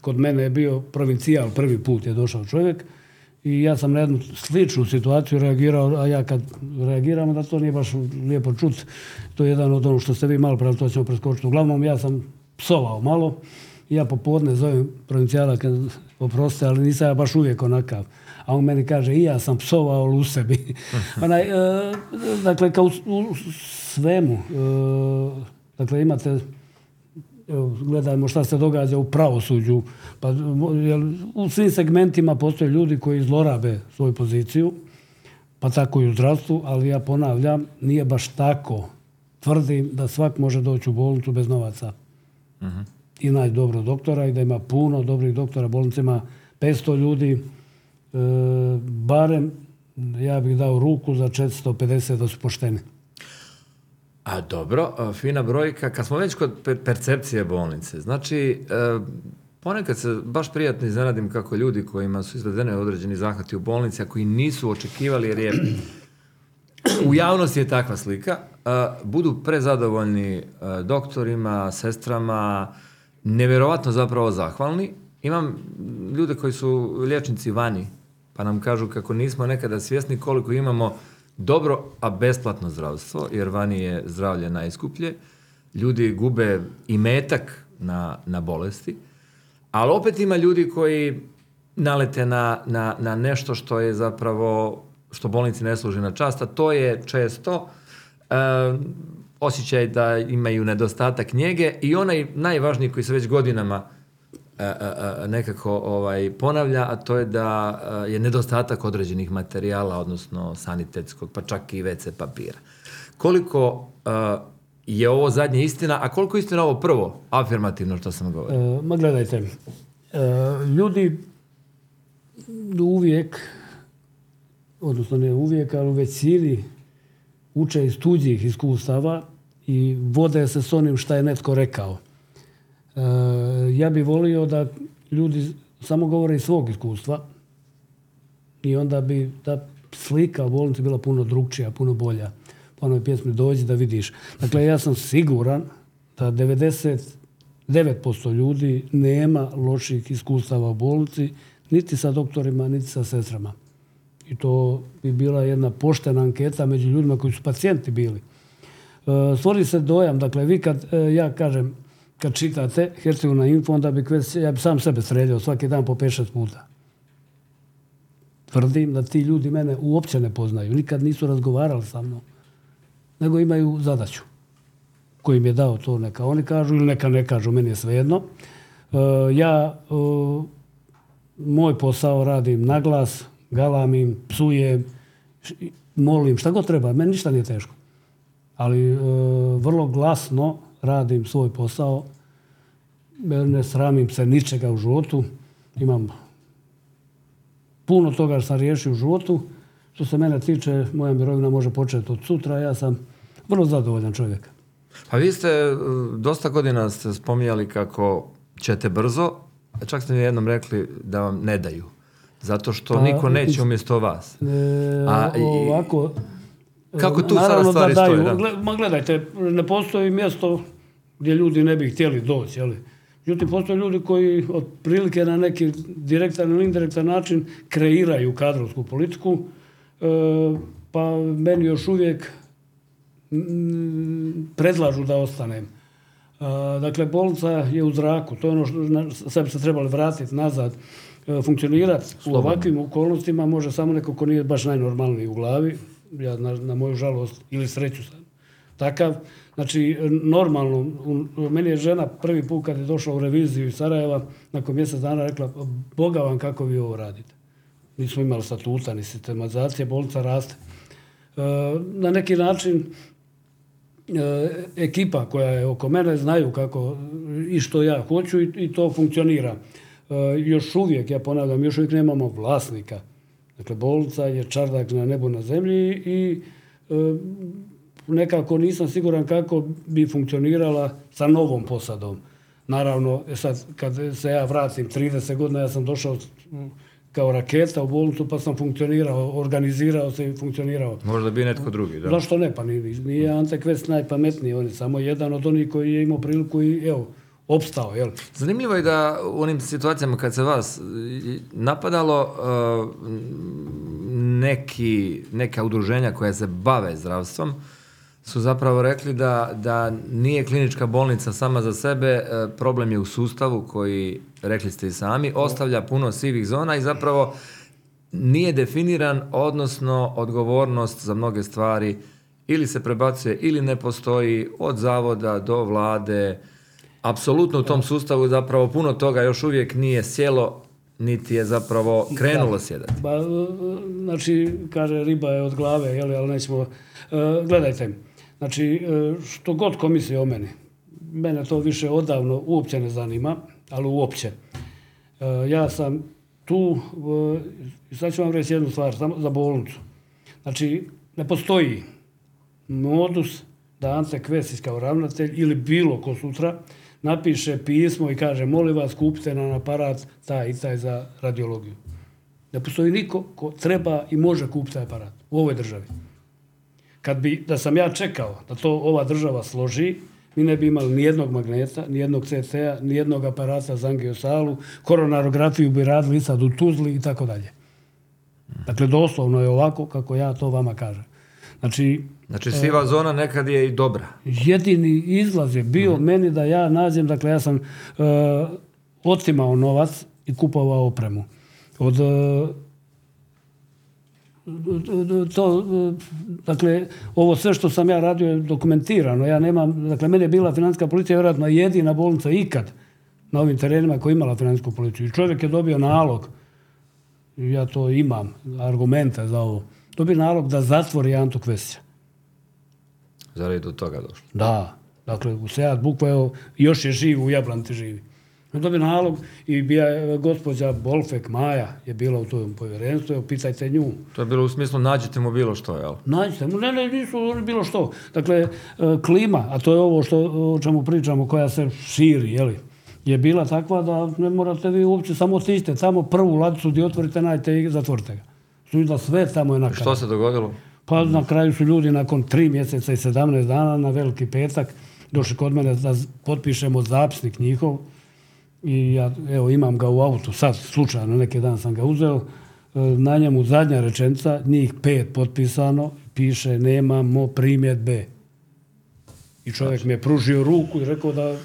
kod mene je bio provincijal, prvi put je došao čovjek, i ja sam na jednu sličnu situaciju reagirao, a ja kad reagiram, da to nije baš lijepo čut. To je jedan od ono što ste vi malo pravi, to ćemo preskočiti. Uglavnom, ja sam psovao malo. I ja popodne zovem provincijala, kad oproste, ali nisam ja baš uvijek onakav. A on meni kaže, i ja sam psovao u sebi. [LAUGHS] Onaj, e, dakle, kao u, svemu. E, dakle, imate gledajmo šta se događa u pravosuđu. Pa, jel, u svim segmentima postoje ljudi koji zlorabe svoju poziciju, pa tako i u zdravstvu, ali ja ponavljam, nije baš tako. Tvrdim da svak može doći u bolnicu bez novaca. I naći dobro doktora i da ima puno dobrih doktora. Bolnica ima 500 ljudi. E, barem ja bih dao ruku za 450 da su pošteni. A dobro, fina brojka. Kad smo već kod percepcije bolnice, znači e, ponekad se baš prijatno iznenadim kako ljudi kojima su izvedene određeni zahvati u bolnici, a koji nisu očekivali jer je [CLEARS THROAT] u javnosti je takva slika, e, budu prezadovoljni e, doktorima, sestrama, nevjerovatno zapravo zahvalni. Imam ljude koji su liječnici vani, pa nam kažu kako nismo nekada svjesni koliko imamo dobro, a besplatno zdravstvo, jer vani je zdravlje najskuplje. Ljudi gube i metak na, na bolesti, ali opet ima ljudi koji nalete na, na, na nešto što je zapravo, što bolnici ne služi na čast, a to je često e, osjećaj da imaju nedostatak njege i onaj najvažniji koji se već godinama nekako ovaj, ponavlja, a to je da je nedostatak određenih materijala, odnosno sanitetskog, pa čak i WC papira. Koliko je ovo zadnje istina, a koliko je istina ovo prvo, afirmativno što sam govorio? ma gledajte, ljudi uvijek, odnosno ne uvijek, ali u većini uče iz tuđih iskustava i vode se s onim što je netko rekao. E, ja bih volio da ljudi samo govore iz svog iskustva i onda bi ta slika u bolnici bila puno drugčija, puno bolja. Po onoj pjesmi dođi da vidiš. Dakle, ja sam siguran da 99% ljudi nema loših iskustava u bolnici, niti sa doktorima, niti sa sestrama. I to bi bila jedna poštena anketa među ljudima koji su pacijenti bili. E, stvori se dojam, dakle, vi kad e, ja kažem kad čitate Hercegovina info, onda bi ja bi sam sebe streljao svaki dan po 5-6 puta. Tvrdim da ti ljudi mene uopće ne poznaju, nikad nisu razgovarali sa mnom, nego imaju zadaću koji im je dao to, neka oni kažu ili neka ne kažu, meni je svejedno. E, ja e, moj posao radim na glas, galamim, psujem, molim, šta god treba, meni ništa nije teško. Ali e, vrlo glasno radim svoj posao, ne sramim se ničega u životu, imam puno toga što sam riješio u životu. Što se mene tiče, moja mirovina može početi od sutra, ja sam vrlo zadovoljan čovjek. Pa vi ste, e, dosta godina ste spominjali kako ćete brzo, a čak ste mi jednom rekli da vam ne daju. Zato što pa, niko neće umjesto vas. E, a, ovako, kako tu sada stvari da daju, Ma gledajte, ne postoji mjesto gdje ljudi ne bi htjeli doći. Jeli? Međutim, postoje ljudi koji otprilike na neki direktan ili indirektan način kreiraju kadrovsku politiku, e, pa meni još uvijek predlažu da ostanem. E, dakle, bolnica je u zraku, to je ono što sad bi se trebali vratiti nazad, e, funkcionirati u ovakvim okolnostima može samo neko ko nije baš najnormalniji u glavi, ja na, na moju žalost ili sreću sam takav. Znači, normalno, meni je žena prvi put kad je došla u reviziju iz Sarajeva, nakon mjesec dana rekla, Boga vam kako vi ovo radite. Nismo imali statuta, ni sistematizacije, bolnica raste. E, na neki način, e, ekipa koja je oko mene znaju kako i što ja hoću i, to funkcionira. E, još uvijek, ja ponavljam, još uvijek nemamo vlasnika. Dakle, bolnica je čardak na nebu na zemlji i nekako nisam siguran kako bi funkcionirala sa novom posadom. Naravno, e sad, kad se ja vratim 30 godina, ja sam došao kao raketa u bolnicu, pa sam funkcionirao, organizirao se i funkcionirao. Možda bi netko drugi, da? Zašto ne? Pa nije, nije Ante Kvest najpametniji, on je samo jedan od onih koji je imao priliku i evo, opstao, jel? Zanimljivo je da u onim situacijama kad se vas napadalo, uh, neki, neka udruženja koja se bave zdravstvom su zapravo rekli da, da nije klinička bolnica sama za sebe, uh, problem je u sustavu koji, rekli ste i sami, ostavlja puno sivih zona i zapravo nije definiran, odnosno odgovornost za mnoge stvari ili se prebacuje ili ne postoji od zavoda do vlade. Apsolutno u tom sustavu zapravo puno toga još uvijek nije sjelo niti je zapravo krenulo sjedati. Ba, znači, kaže, riba je od glave, jel, ali nećemo... Uh, gledajte, znači, uh, što god komisije o meni, mene to više odavno uopće ne zanima, ali uopće. Uh, ja sam tu, uh, sad ću vam reći jednu stvar, samo za bolnicu. Znači, ne postoji modus da Ante Kvesić kao ravnatelj ili bilo ko sutra napiše pismo i kaže molim vas kupite nam aparat taj i taj za radiologiju. Ne postoji niko ko treba i može kupiti taj aparat u ovoj državi. Kad bi, da sam ja čekao da to ova država složi, mi ne bi imali ni jednog magneta, ni jednog CT-a, ni jednog aparata za angiosalu, koronarografiju bi radili sad u Tuzli i tako dalje. Dakle, doslovno je ovako kako ja to vama kažem. Znači, Znači siva zona nekad je i dobra. jedini izlaz je bio Mhm. meni da ja nađem, dakle ja sam uh, otimao novac i kupovao opremu. Od uh, to, dakle, ovo sve što sam ja radio je dokumentirano. Ja nemam, dakle, meni je bila financijska policija vjerojatno jedina bolnica ikad na ovim terenima koja je imala financijsku policiju. I čovjek je dobio nalog, ja to imam, argumente za ovo, dobio nalog da zatvori Antu Kvesića. Zar je do toga došlo? Da, dakle u Seat Bukva evo, još je živ, u Jablanti živi. Dobio nalog i bija gospođa Bolfek Maja je bila u tom povjerenstvu, evo pitajte nju. To je bilo u smislu nađite mu bilo što, jel? Nađite mu, ne, ne, nisu oni bilo što. Dakle, e, klima, a to je ovo što, o čemu pričamo, koja se širi, jeli, je bila takva da ne morate vi uopće samo otićite tamo prvu ladicu gdje otvorite, najte i zatvorite ga. Da sve tamo je nakraj. Što se dogodilo? Pa na kraju su ljudi nakon tri mjeseca i 17 dana na veliki petak došli kod mene da potpišemo zapisnik njihov i ja evo imam ga u autu. Sad slučajno neki dan sam ga uzeo. E, na njemu zadnja rečenica njih pet potpisano piše nemamo primjedbe. I čovjek mi je pružio ruku i rekao da,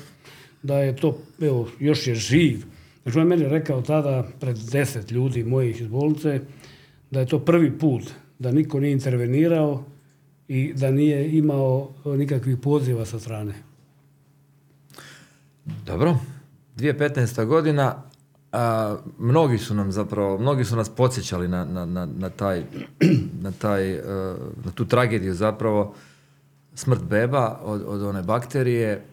da je to evo još je živ. Znači on je meni rekao tada pred deset ljudi mojih iz bolnice da je to prvi put da niko nije intervenirao i da nije imao nikakvih poziva sa strane. Dobro. 2015. godina, a, mnogi su nam zapravo, mnogi su nas podsjećali na, na, na, na taj, na, taj, e, na tu tragediju zapravo, smrt beba od, od one bakterije.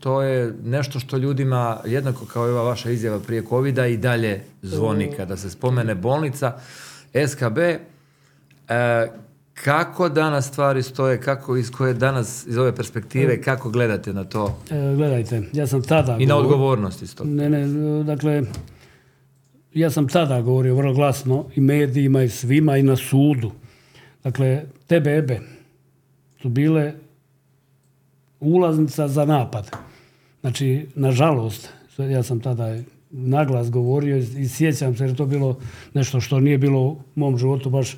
To je nešto što ljudima, jednako kao i ova vaša izjava prije covida, i dalje zvoni kada se spomene bolnica, SKB. E, kako danas stvari stoje, kako iz koje danas, iz ove perspektive, kako gledate na to E, gledajte, ja sam tada... i na govor- odgovornost isto. Ne, ne, dakle, ja sam tada govorio vrlo glasno i medijima i svima i na sudu. Dakle, te bebe su bile ulaznica za napad. Znači, nažalost, ja sam tada naglas govorio i sjećam se jer je to bilo nešto što nije bilo u mom životu baš.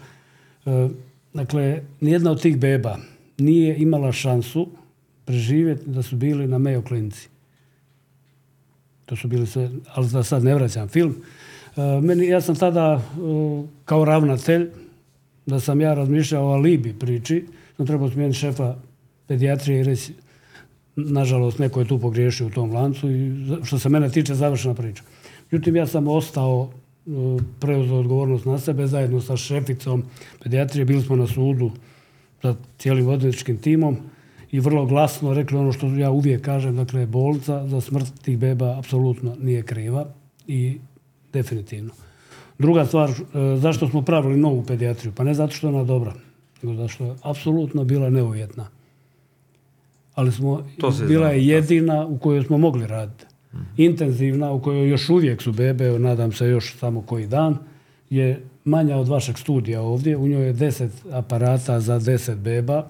E, Dakle, nijedna od tih beba nije imala šansu preživjeti da su bili na Mayo klinici. To su bili sve, ali da sad ne vraćam film. E, meni, ja sam tada e, kao ravnatelj, da sam ja razmišljao o alibi priči, sam trebao smijeniti šefa pedijatrije i reći, nažalost, neko je tu pogriješio u tom lancu i što se mene tiče, završena priča. Međutim, ja sam ostao, preuzeo odgovornost na sebe zajedno sa šeficom pedijatrije, bili smo na sudu sa cijelim odvjetničkim timom i vrlo glasno rekli ono što ja uvijek kažem, dakle, bolnica za smrt tih beba apsolutno nije kriva i definitivno. Druga stvar, e, zašto smo pravili novu pedijatriju? Pa ne zato što je ona dobra, nego zato što je apsolutno bila neuvjetna. Ali smo, To bila je jedina u kojoj smo mogli raditi. Intenzivna, u kojoj još uvijek su bebe, nadam se još samo koji dan, je manja od vašeg studija ovdje. U njoj je 10 aparata za 10 beba.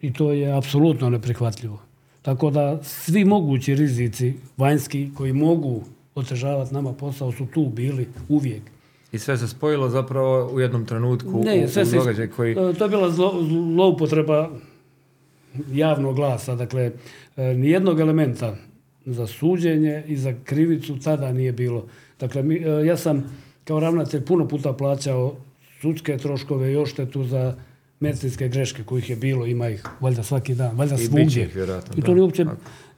I to je apsolutno neprihvatljivo. Tako da svi mogući rizici vanjski koji mogu otežavati nama posao su tu bili uvijek. I sve se spojilo zapravo u jednom trenutku Ne, u, sve u se, događaj koji... e, to je bila zlo, zloupotreba javnog glasa. Dakle, e, nijednog elementa za suđenje i za krivicu tada nije bilo. Dakle, mi, e, ja sam kao ravnatelj puno puta plaćao sudske troškove i odštetu za medicinske greške kojih je bilo, ima ih valjda svaki dan, valjda I svugdje. I to nije uopće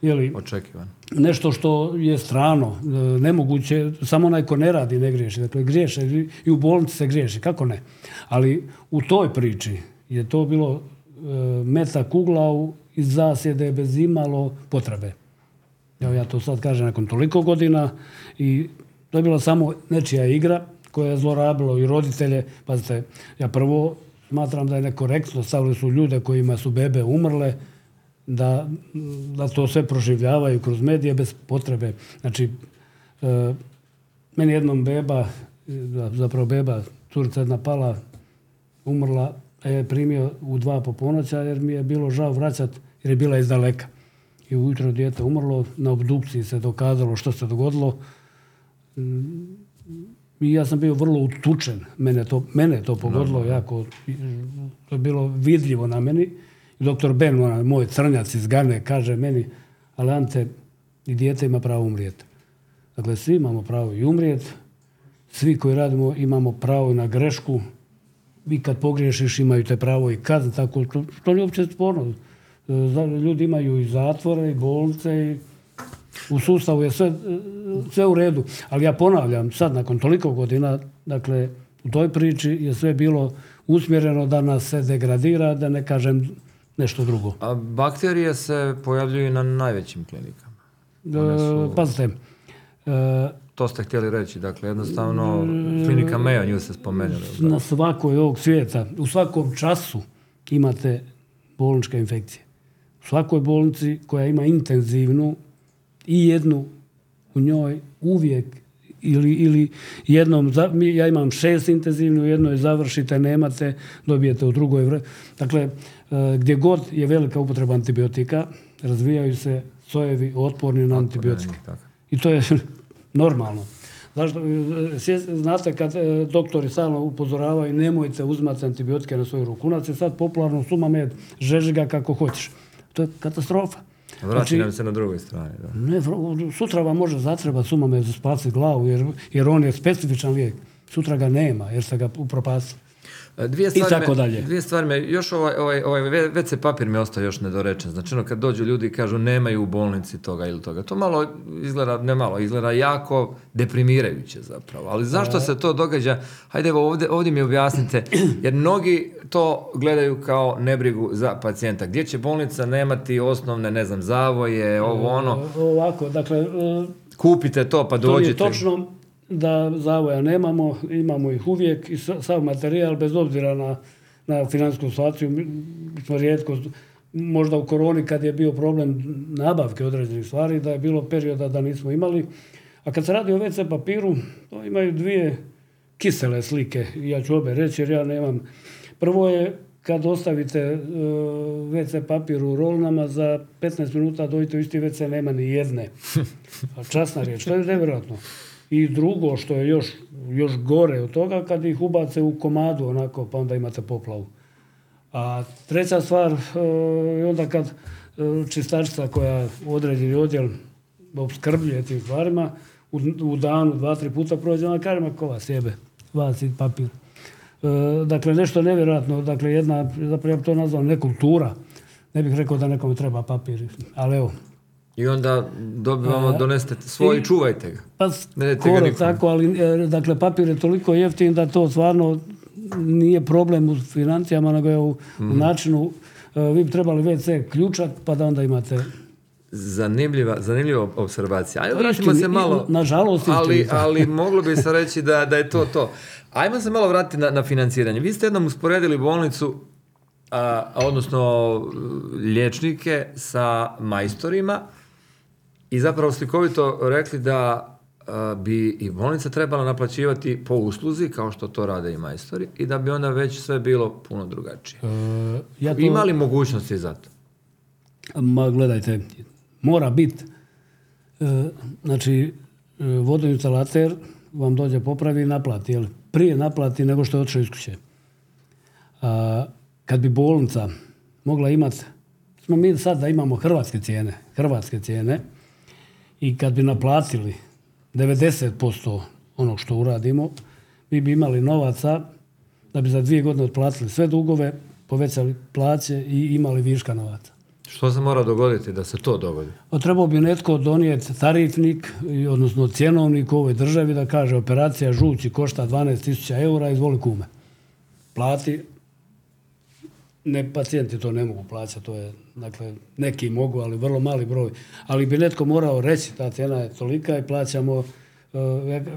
jeli, Očekivan. nešto što je strano, e, nemoguće, samo onaj ko ne radi ne griješi. Dakle, griješe i- i u bolnici se griješi, kako ne? Ali u toj priči je to bilo meta kuglav iz zasjede bez imalo potrebe. Evo ja to sad kažem nakon toliko godina i to je bila samo nečija igra koja je zlorabilo i roditelje. Pazite, ja prvo smatram da je nekorektno, stavili su ljude kojima su bebe umrle, da, da to sve proživljavaju kroz medije bez potrebe. Znači, e, meni jednom beba, e, zapravo beba, curica jedna pala, umrla, primio u dva po ponoća jer mi je bilo žao vraćat jer je bila iz daleka. I ujutro dijete umrlo, na obdukciji se dokazalo što se dogodilo. Mm, I ja sam bio vrlo utučen. Mene to, mene je to pogodilo jako. To je bilo vidljivo na meni. I doktor Ben, onaj moj crnjac iz Gane, kaže meni, ali Ante, i dijete ima pravo umrijeti. Dakle, svi imamo pravo i umrijeti. Svi koji radimo imamo pravo na grešku. Vi kad pogriješiš imaju te pravo i kazne. Tako, to, to nije uopće sporno. E, Ljudi imaju i zatvore i bolnice i u sustavu je sve, e, sve u redu. Ali ja ponavljam, sad nakon toliko godina, dakle, u toj priči je sve bilo usmjereno da nas se degradira, da ne kažem nešto drugo. A bakterije se pojavljuju na najvećim klinikama. E, pazite, e, To ste htjeli reći, dakle jednostavno klinika Mayo, nju ste spomenuli. na svakoj ovog svijeta, u svakom času imate bolničke infekcije. U svakoj bolnici koja ima intenzivnu i jednu u njoj uvijek ili, ili jednom, ja imam šest intenzivnu, u jednoj završite, nemate, dobijete u drugoj. vre- Dakle, e, gdje god je velika upotreba antibiotika, razvijaju se sojevi otporni na antibiotike. I to je normalno. Zašto? E, Znate kad e, doktori stalno upozoravaju nemojte uzimati antibiotike na svoju ruku. U nas je sad popularno sumamed, žeži ga kako hoćeš. To je katastrofa. Vraći Znači, nam se na drugoj strani. Da. ne, sutra vam može zatrebati sumamed za spasiti glavu jer, jer on je specifičan lijek. Sutra ga nema jer ste ga upropastili. Dvije stvari, tako me, dalje. dvije stvari me, još ovaj, ovaj, ovaj WC papir mi ostaje još nedorečen. Znači ono kad dođu ljudi i kažu nemaju u bolnici toga ili toga. To malo izgleda, ne malo, izgleda jako deprimirajuće zapravo. Ali zašto se to događa? Hajde evo ovdje, ovdje mi objasnite. [CLEARS THROAT] Jer mnogi to gledaju kao nebrigu za pacijenta. Gdje će bolnica nemati osnovne, ne znam, zavoje, ovo ono. Ovako, dakle, e, Kupite to pa To je dođite. točno da zavoja nemamo, imamo ih uvijek i sa- sav materijal bez obzira na, na financijsku situaciju. Mi smo rijetko, možda u koroni kad je bio problem nabavke određenih stvari, da je bilo perioda da nismo imali. A kad se radi o WC papiru, to imaju dvije kisele slike. Ja ću obe reći jer ja nemam. Prvo je kad ostavite e, WC papir u rolnama, za 15 minuta dojite u isti WC, nema ni jedne. [LAUGHS] A Časna riječ, to je nevjerojatno. I drugo što je još, još gore od toga, kad ih ubace u komadu onako, pa onda imate poplavu. A treća stvar je onda kad e, čistačica koja određeni odjel opskrbljuje tim stvarima, u, u danu dva, tri puta prođe, ona kaže, ma ko vas jebe, vas i papir. E, dakle, nešto nevjerojatno, dakle, jedna, zapravo ja bi to nazvao nekultura. Ne bih rekao da nekome treba papir, ali evo, I onda dobivamo, donesete svoj i čuvajte ga. Pa skoro tako, ali e, dakle papir je toliko jeftin da to stvarno nije problem u financijama, nego je u, u Mhm. načinu e, vi bi trebali WC ključat pa da onda imate Zanimljiva, zanimljiva observacija. Ajde, vratimo se malo... nažalost, ali, ali moglo bi se reći da, da je to to. Ajmo se malo vratiti na, na financiranje. Vi ste jednom usporedili bolnicu, a, a odnosno liječnike sa majstorima i zapravo slikovito rekli da bi i bolnica trebala naplaćivati po usluzi, kao što to rade i majstori, i da bi onda već sve bilo puno drugačije. e, ja to, Ima li mogućnosti za to? Ma gledajte, mora biti, e, znači, e, vodoinstalater vam dođe popravi i naplati, jel? Prije naplati nego što je otišao iz kuće. A, kad bi bolnica mogla imati, smo mi sad da imamo hrvatske cijene, hrvatske cijene, i kad bi naplatili 90% onog što uradimo, mi bi imali novaca da bi za dvije godine otplatili sve dugove, povećali plaće i imali viška novaca. Što se mora dogoditi da se to dogodi? Trebao bi netko donijeti tarifnik, odnosno cjenovnik u ovoj državi da kaže operacija žući košta 12.000 eura, izvoli kume. Plati, ne, pacijenti to ne mogu plaćati, to je, dakle, neki mogu, ali vrlo mali broj. Ali bi netko morao reći, ta cijena je tolika i plaćamo eh,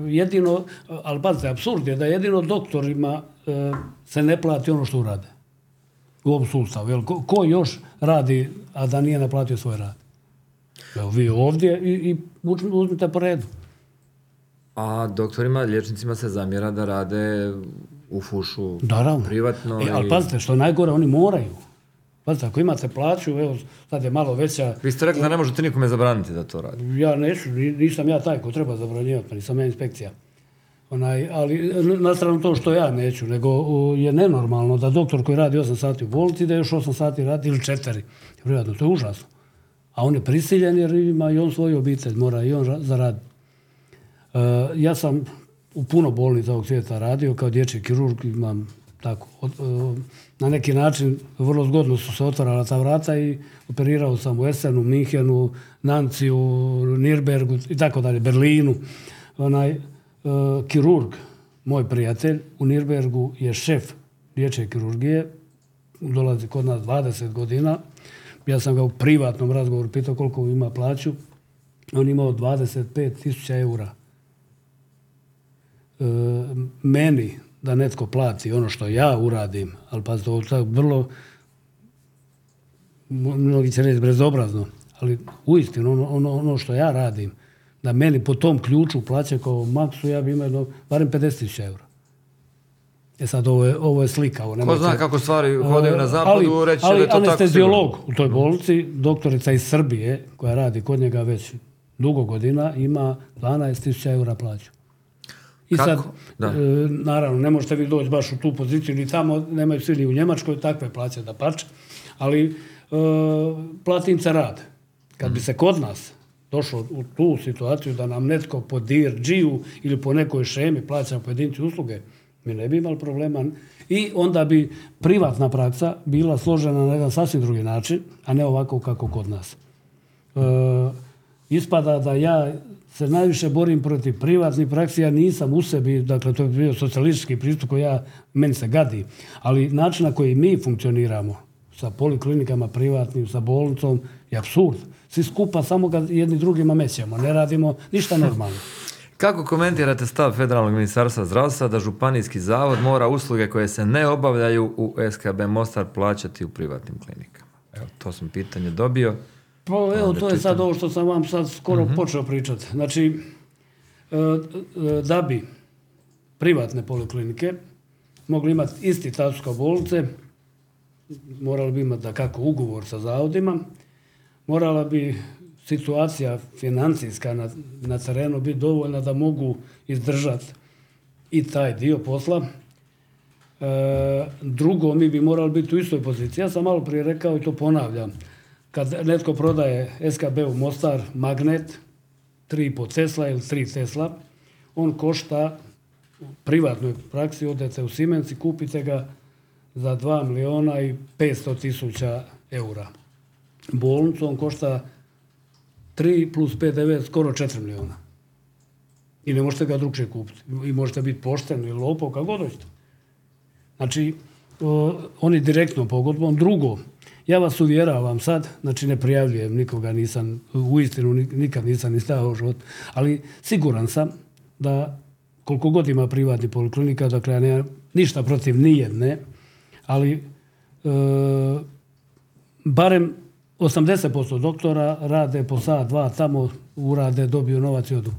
jedino, ali pazite, apsurd je da jedino doktorima eh, se ne plati ono što urade u ovom sustavu. Jel, ko, još radi, a da nije naplatio svoj rad? Evo, vi ovdje i, i uzmite po redu. A doktorima, liječnicima se zamjera da rade u fušu Naravno. privatno. E, ali i- pazite, što je najgore, oni moraju. Pazite, ako imate plaću, evo, sad je malo veća, Vi ste rekli da ne možete nikome zabraniti da to radi. ja neću, ni- nisam ja taj ko treba zabranjivati, pa nisam ja inspekcija. Onaj, ali na stranu to što ja neću, nego je nenormalno da doktor koji radi 8 sati u bolnici, da još 8 sati radi ili 4. Privatno, to je užasno. A on je prisiljen jer ima i on svoju obitelj, mora i on ra- zaraditi. E, ja sam u puno bolnica ovog svijeta radio, kao dječji kirurg imam tako, e, na neki način vrlo zgodno su se otvarala ta vrata i operirao sam u Essenu, Minhenu, Nanciju, Nirbergu i tako dalje, Berlinu. Onaj, e, kirurg, moj prijatelj, u Nirbergu je šef dječje kirurgije, dolazi kod nas 20 godina. Ja sam ga u privatnom razgovoru pitao koliko ima plaću. On imao 25 tisuća eura. E, meni da netko plati ono što ja uradim, ali pa to je vrlo, mnogi će reći bezobrazno, ali uistinu ono, ono, ono što ja radim, da meni po tom ključu plaće kao maksu, ja bi imao barem 50 tisuća eura. E sad, ovo je, ovo je slika. Ovo Ko zna kako stvari hodaju na E, zapadu, ali, reći ali da je to tako anesteziolog sigurno. u toj bolnici, doktorica iz Srbije, koja radi kod njega već dugo godina, ima 12.000 eura plaću. I Kako? sad, Da. e, naravno, ne možete vi doći baš u tu poziciju, ni tamo, nemaju svi ni u Njemačkoj takve plaće da pače, ali e, platince rade. Kad bi se kod nas došlo u tu situaciju da nam netko po DRG-u ili po nekoj šemi plaća pojedinci usluge, mi ne bi imali problema. I onda bi privatna praksa bila složena na jedan sasvim drugi način, a ne ovako kako kod nas. E, ispada da ja se najviše borim protiv privatnih praksi, ja nisam u sebi, dakle to je bio socijalistički pristup koji ja, meni se gadi, ali način na koji mi funkcioniramo sa poliklinikama privatnim, sa bolnicom je apsurd. Svi skupa samo ga jedni drugima mećemo, ne radimo ništa normalno. [LAUGHS] Kako komentirate stav Federalnog ministarstva zdravstva da županijski zavod mora usluge koje se ne obavljaju u SKB Mostar plaćati u privatnim klinikama? Evo, to sam pitanje dobio. Pa evo, to je sad ovo što sam vam sad skoro počeo pričati. Znači, e, e, da bi privatne poliklinike mogli imati isti status kao bolnice, morali bi imati da kako ugovor sa zavodima, morala bi situacija financijska na, na terenu biti dovoljna da mogu izdržati i taj dio posla. E, drugo, mi bi morali biti u istoj poziciji. Ja sam malo prije rekao i to ponavljam. Kad netko prodaje SKB u Mostar magnet, 3,5 Tesla ili 3 Tesla, on košta u privatnoj praksi, odete u Siemens i kupite ga za 2 miliona i 500 tisuća eura. Bolnicu on košta 3 plus PDV skoro 4 miliona. I ne možete ga drugčije kupiti. I možete biti pošten ili lopov, kako god hoćete. Znači, o, oni direktno pogodbom. Drugo, ja vas uvjeravam sad, znači ne prijavljujem nikoga, nisam, u istinu nikad nisam ni stavio u život, ali siguran sam da koliko god ima privatni poliklinika, dakle ja nemam ništa protiv nijedne, ali e, barem 80% doktora rade po sat, dva tamo, urade, dobiju novac i odu.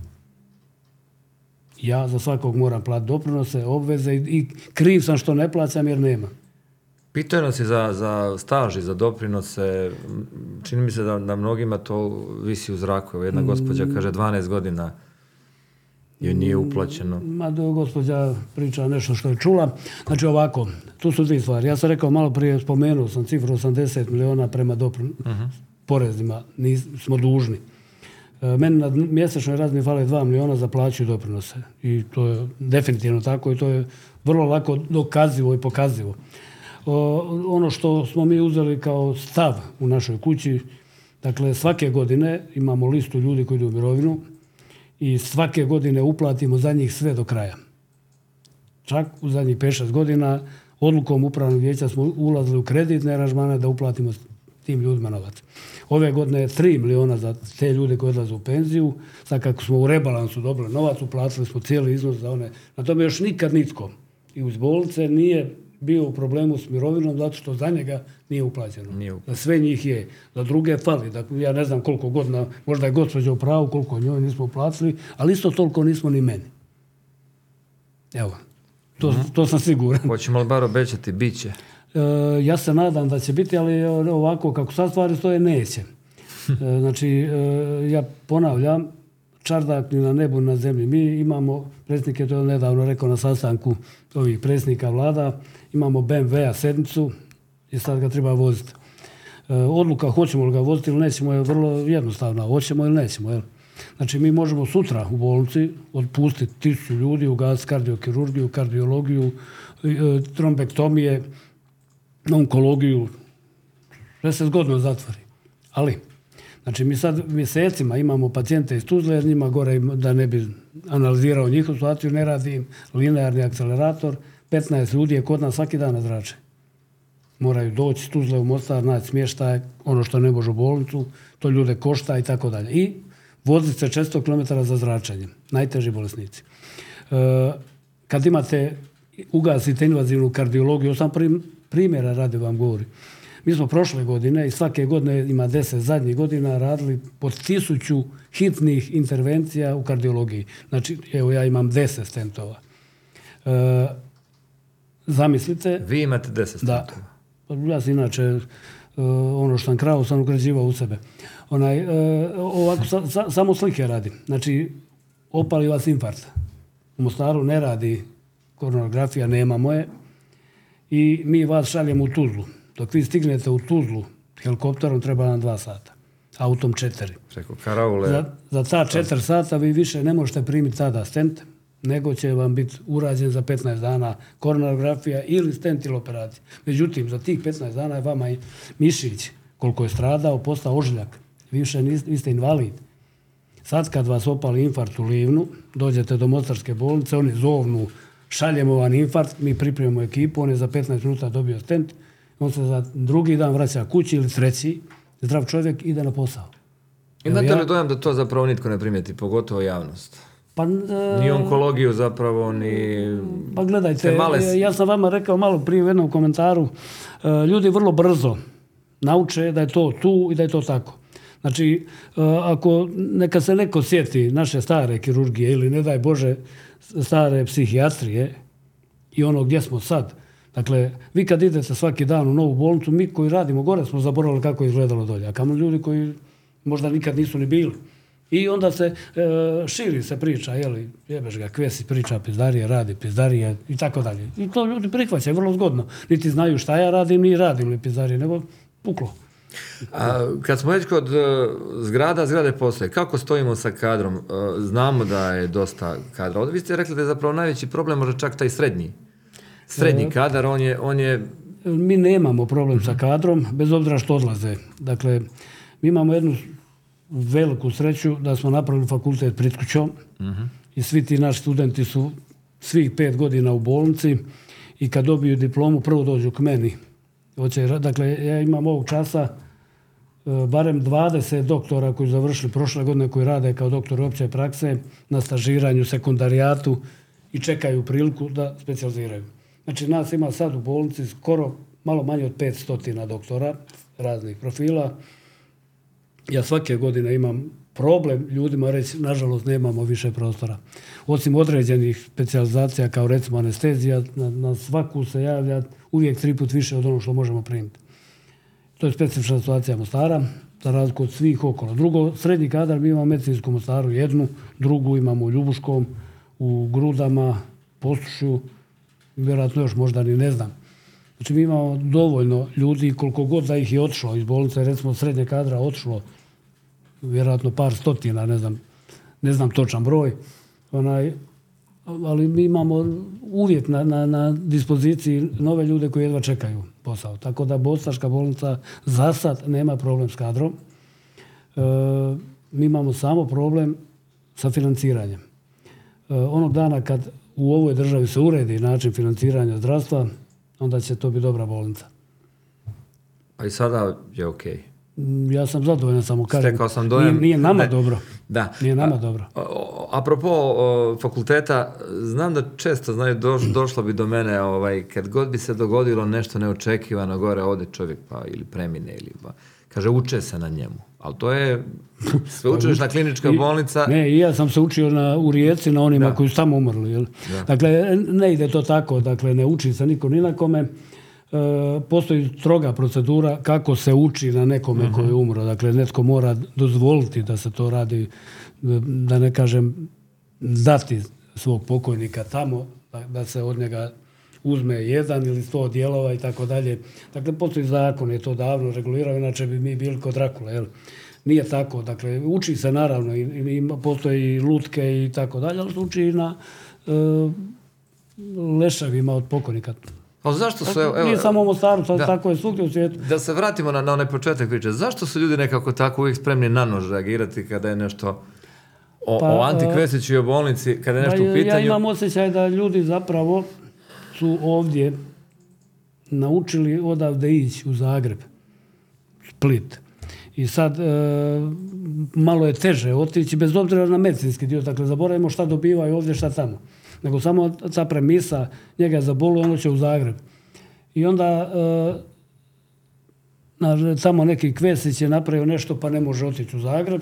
Ja za svakog moram platiti doprinose, obveze i, i kriv sam što ne plaćam jer nema. Pitaju nas i za, za staž i za doprinose. Čini mi se da, da mnogima to visi u zraku. Evo Jedna gospođa kaže 12 godina joj nije uplaćeno. Ma da gospođa priča nešto što je čula. Znači ovako, tu su dvije stvari. Ja sam rekao malo prije, spomenuo sam cifru 80 miliona prema doprin porezima. Nis- smo dužni. E, Meni na mjesečnoj razini fale 2 miliona za plaću i doprinose. I to je definitivno tako i to je vrlo lako dokazivo i pokazivo. Ono što smo mi uzeli kao stav u našoj kući, dakle svake godine imamo listu ljudi koji idu u mirovinu i svake godine uplatimo za njih sve do kraja. Čak u zadnjih 5-6 godina odlukom upravnog vijeća smo ulazili u kreditne aranžmane da uplatimo tim ljudima novac. Ove godine je 3 miliona za te ljude koji odlaze u penziju. Sad kako smo u rebalansu dobili novac, uplatili smo cijeli iznos za one. Na tome još nikad nitko i uz bolnice nije bio u problemu s mirovinom zato što za njega nije uplaćeno. Nije Za sve njih je. Za druge fali. Dakle, ja ne znam koliko godina, možda je gospođa u pravu, koliko njoj nismo uplatili, ali isto toliko nismo ni meni. Evo, to, to sam siguran. Hoćemo li bar obećati? Biće. E, ja se nadam da će biti, ali ovako kako sad stvari stoje, neće. [LAUGHS] E, znači, e, ja ponavljam, čardak ni na nebu ni na zemlji. Mi imamo, predsjednik je to nedavno rekao na sastanku ovih predsjednika vlada, imamo BMW-a sedmicu i sad ga treba voziti. E, odluka hoćemo li ga voziti ili nećemo je vrlo jednostavna. Hoćemo ili nećemo. Jel? Znači mi možemo sutra u bolnici otpustiti tisuću ljudi, ugasiti kardiokirurgiju, kardiologiju, e, trombektomije, onkologiju, sve se zgodno zatvori. Ali, znači mi sad mjesecima imamo pacijente iz Tuzle, jer njima gore, da ne bi analizirao njihovu situaciju, ne radi linearni akcelerator, 15 ljudi je kod nas svaki dan na zrače. Moraju doći iz Tuzle u Mostar, naći smještaj, ono što ne može u bolnicu, to ljude košta i tako dalje. I voziti se 400 km za zračenje, najteži bolesnici. E, kad imate, ugasite invazivnu kardiologiju, sam prim, primjera radi vam govori. Mi smo prošle godine i svake godine ima deset zadnjih godina radili pod tisuću hitnih intervencija u kardiologiji. Znači, evo ja imam deset stentova. E, zamislite, Vi imate 10 da. stentova. Pa Ja sam inače, e, ono što sam krao, sam ugrađivao u sebe. Onaj, e, ovako, sa- sa- samo slike radi. Znači, opali vas infarkt. U Mostaru ne radi koronografija, nemamo je. I mi vas šaljemo u Tuzlu. Dok vi stignete u Tuzlu, helikopterom treba nam dva sata. Autom četiri. Preko karaule. Za, za ta četiri sata vi više ne možete primiti tada stent, nego će vam biti urađen za 15 dana koronografija ili stent ili operacija. Međutim, za tih 15 dana je vama i mišić, koliko je stradao, postao ožiljak. Vi više nis- vi ste invalid. Sad kad vas opali infarkt u Livnu, dođete do Mostarske bolnice, oni zovnu, šaljemo vam infarkt, mi pripremimo ekipu, on je za 15 minuta dobio stent, on se za drugi dan vraća kući ili treći, zdrav čovjek ide na posao. Imate ja- li dojam da to zapravo nitko ne primijeti, pogotovo javnost? Pa, e, Ni onkologiju zapravo, ni... Pa gledajte, male e, ja sam vama rekao malo prije u jednom komentaru, e, ljudi vrlo brzo nauče da je to tu i da je to tako. Znači, e, ako neka se neko sjeti naše stare kirurgije ili ne daj Bože stare psihijatrije i ono gdje smo sad, dakle, vi kad idete svaki dan u novu bolnicu, mi koji radimo gore smo zaboravili kako je izgledalo dolje, a kamo ljudi koji možda nikad nisu ni bili. I onda se e, širi se priča, jeli, jebeš ga, kvesi priča pizdarije, radi pizdarije i tako dalje. I to ljudi prihvaćaju vrlo zgodno. Niti znaju šta ja radim, ni radim li pizdarije, nego puklo. A, kad smo već kod e, zgrada, zgrade postoje. Kako stojimo sa kadrom? E, znamo da je dosta kadra. Vi ste rekli da je zapravo najveći problem možda čak taj srednji. Srednji kadar, on je, on je Mi nemamo problem sa kadrom, bez obzira što odlaze. Dakle, mi imamo jednu veliku sreću da smo napravili fakultet pred kućom i svi ti naši studenti su svih pet godina u bolnici i kad dobiju diplomu prvo dođu k meni. Hoće, ra- dakle, ja imam ovog časa e, barem 20 doktora koji su završili prošle godine koji rade kao doktor opće prakse na stažiranju, sekundarijatu i čekaju priliku da specijaliziraju. Znači nas ima sad u bolnici skoro malo manje od 500 doktora raznih profila ja svake godine imam problem ljudima reći, nažalost, nemamo više prostora. Osim određenih specijalizacija kao recimo anestezija, na, na svaku se javlja uvijek tri put više od onog što možemo primiti. To je specifična situacija Mostara, za razliku od svih okolo. Drugo, srednji kadar, mi imamo medicinsku Mostaru jednu, drugu imamo u Ljubuškom, u Grudama, Postušju, vjerojatno još možda ni ne znam. Znači mi imamo dovoljno ljudi, koliko god da ih je otišlo iz bolnice, recimo srednje kadra otišlo, vjerojatno par stotina, ne znam, ne znam točan broj, onaj, ali mi imamo uvijek na, na, na dispoziciji nove ljude koji jedva čekaju posao. Tako da Bostaška bolnica za sad nema problem s kadrom. E, mi imamo samo problem sa financiranjem. E, onog dana kad u ovoj državi se uredi način financiranja zdravstva, onda će to biti dobra bolnica. Pa i sada je okej. Mm, Ja sam zadovoljan, samo kažem. Stekao sam dojam- Nije, nije nama ne. dobro. Da. Nije nama A- dobro. Apropo o, fakulteta, znam da često znaju, doš, došlo bi do mene, ovaj, kad god bi se dogodilo nešto neočekivano, gore ode čovjek pa ili premine ili pa, kaže uče se na njemu. Ali to je [LAUGHS] sveučilišna klinička I- bolnica. Ne, i ja sam se učio na, u Rijeci na onima koji su tamo umrli. Jel? Dakle, ne ide to tako, dakle, ne uči se niko ni na kome. E, postoji stroga procedura kako se uči na nekome koji je umro. Dakle, netko mora dozvoliti da se to radi, da ne kažem, dati svog pokojnika tamo, da, da se od njega uzme jedan ili sto dijelova i tako dalje. Dakle, postoji zakon, je to davno regulirao, inače bi mi bili kod Drakula, jel? Nije tako, dakle, uči se naravno, i, i ima- postoji i lutke i tako dalje, ali se uči i na e, leševima od pokojnika. Ali zašto su, evo, Nije samo Mostaru, sad da. tako je svugdje u svijetu. Da se vratimo na, na onaj početak priče. Zašto su ljudi nekako tako uvijek spremni na nož reagirati kada je nešto o, Pa, o Anti Kvesiću i o bolnici, kada je nešto Pa u pitanju? Ja imam osjećaj da ljudi zapravo su ovdje naučili odavde ići u Zagreb, Split. I sad e, malo je teže otići, bez obzira na medicinski dio, dakle zaboravimo šta dobivaju ovdje, šta tamo. Nego samo ta premisa, njega je zabolo, ono će u Zagreb. I onda e, na- tamo neki Kvesić je napravio nešto pa ne može otići u Zagreb.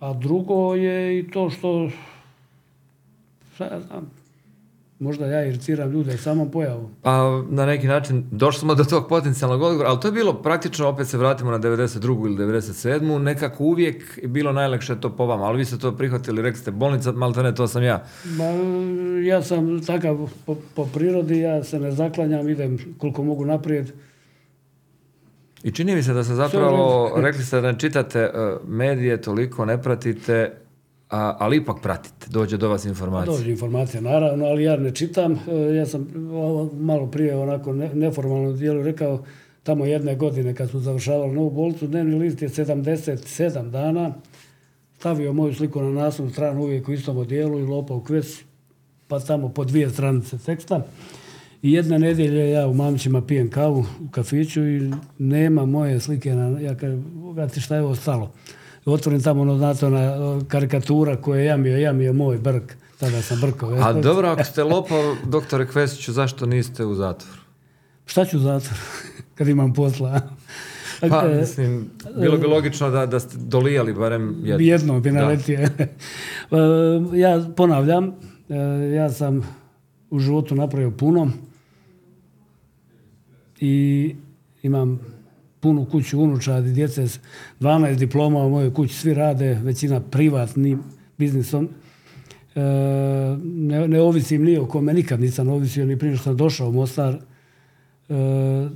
A drugo je i to što šta možda ja iriciram ljude samom pojavom. Pa na neki način došli smo do tog potencijalnog odgovora, ali to je bilo praktično, opet se vratimo na 92. ili 97. Nekako uvijek je bilo najlakše to po vama, ali vi ste to prihvatili, rekli ste bolnica, malo ne, to sam ja. Ma, ja sam takav po, po prirodi, ja se ne zaklanjam, idem koliko mogu naprijed. I čini mi se da se zapravo, rekli ste da ne čitate e, medije, toliko ne pratite, a, ali ipak pratite, dođe do vas informacija. Dođe informacija, naravno, ali ja ne čitam. E, Ja sam malo prije onako ne- neformalno dijelu rekao, tamo jedne godine kad smo završavali novu bolnicu, dnevni list je 77 dana, stavio moju sliku na naslovnu stranu uvijek u istom odijelu i lopao kves, pa tamo po dvije stranice teksta. I jedne nedjelje ja u Mamićima pijem kavu u kafiću i nema moje slike. Na, ja kažem, "Boga ti šta je ovo stalo? I otvorim tamo ono, znate, ona karikatura koja je jamio, jamio moj brk. Tada sam brkao. A dobro, ako ste lopao, doktore Kvesiću, zašto niste u zatvoru? Šta ću u zatvor [LAUGHS] kad imam posla? Pa, E, mislim, bilo bi logično da, da ste dolijali barem jedno. Jedno bi naletio. [LAUGHS] E, ja ponavljam, e, ja sam u životu napravio puno i imam punu kuću unučadi, djece s 12 diploma u mojoj kući, svi rade, većina privatnim biznisom. E, ne, ovisim ni o kome, nikad nisam ovisio, ni prije što sam došao u Mostar. E,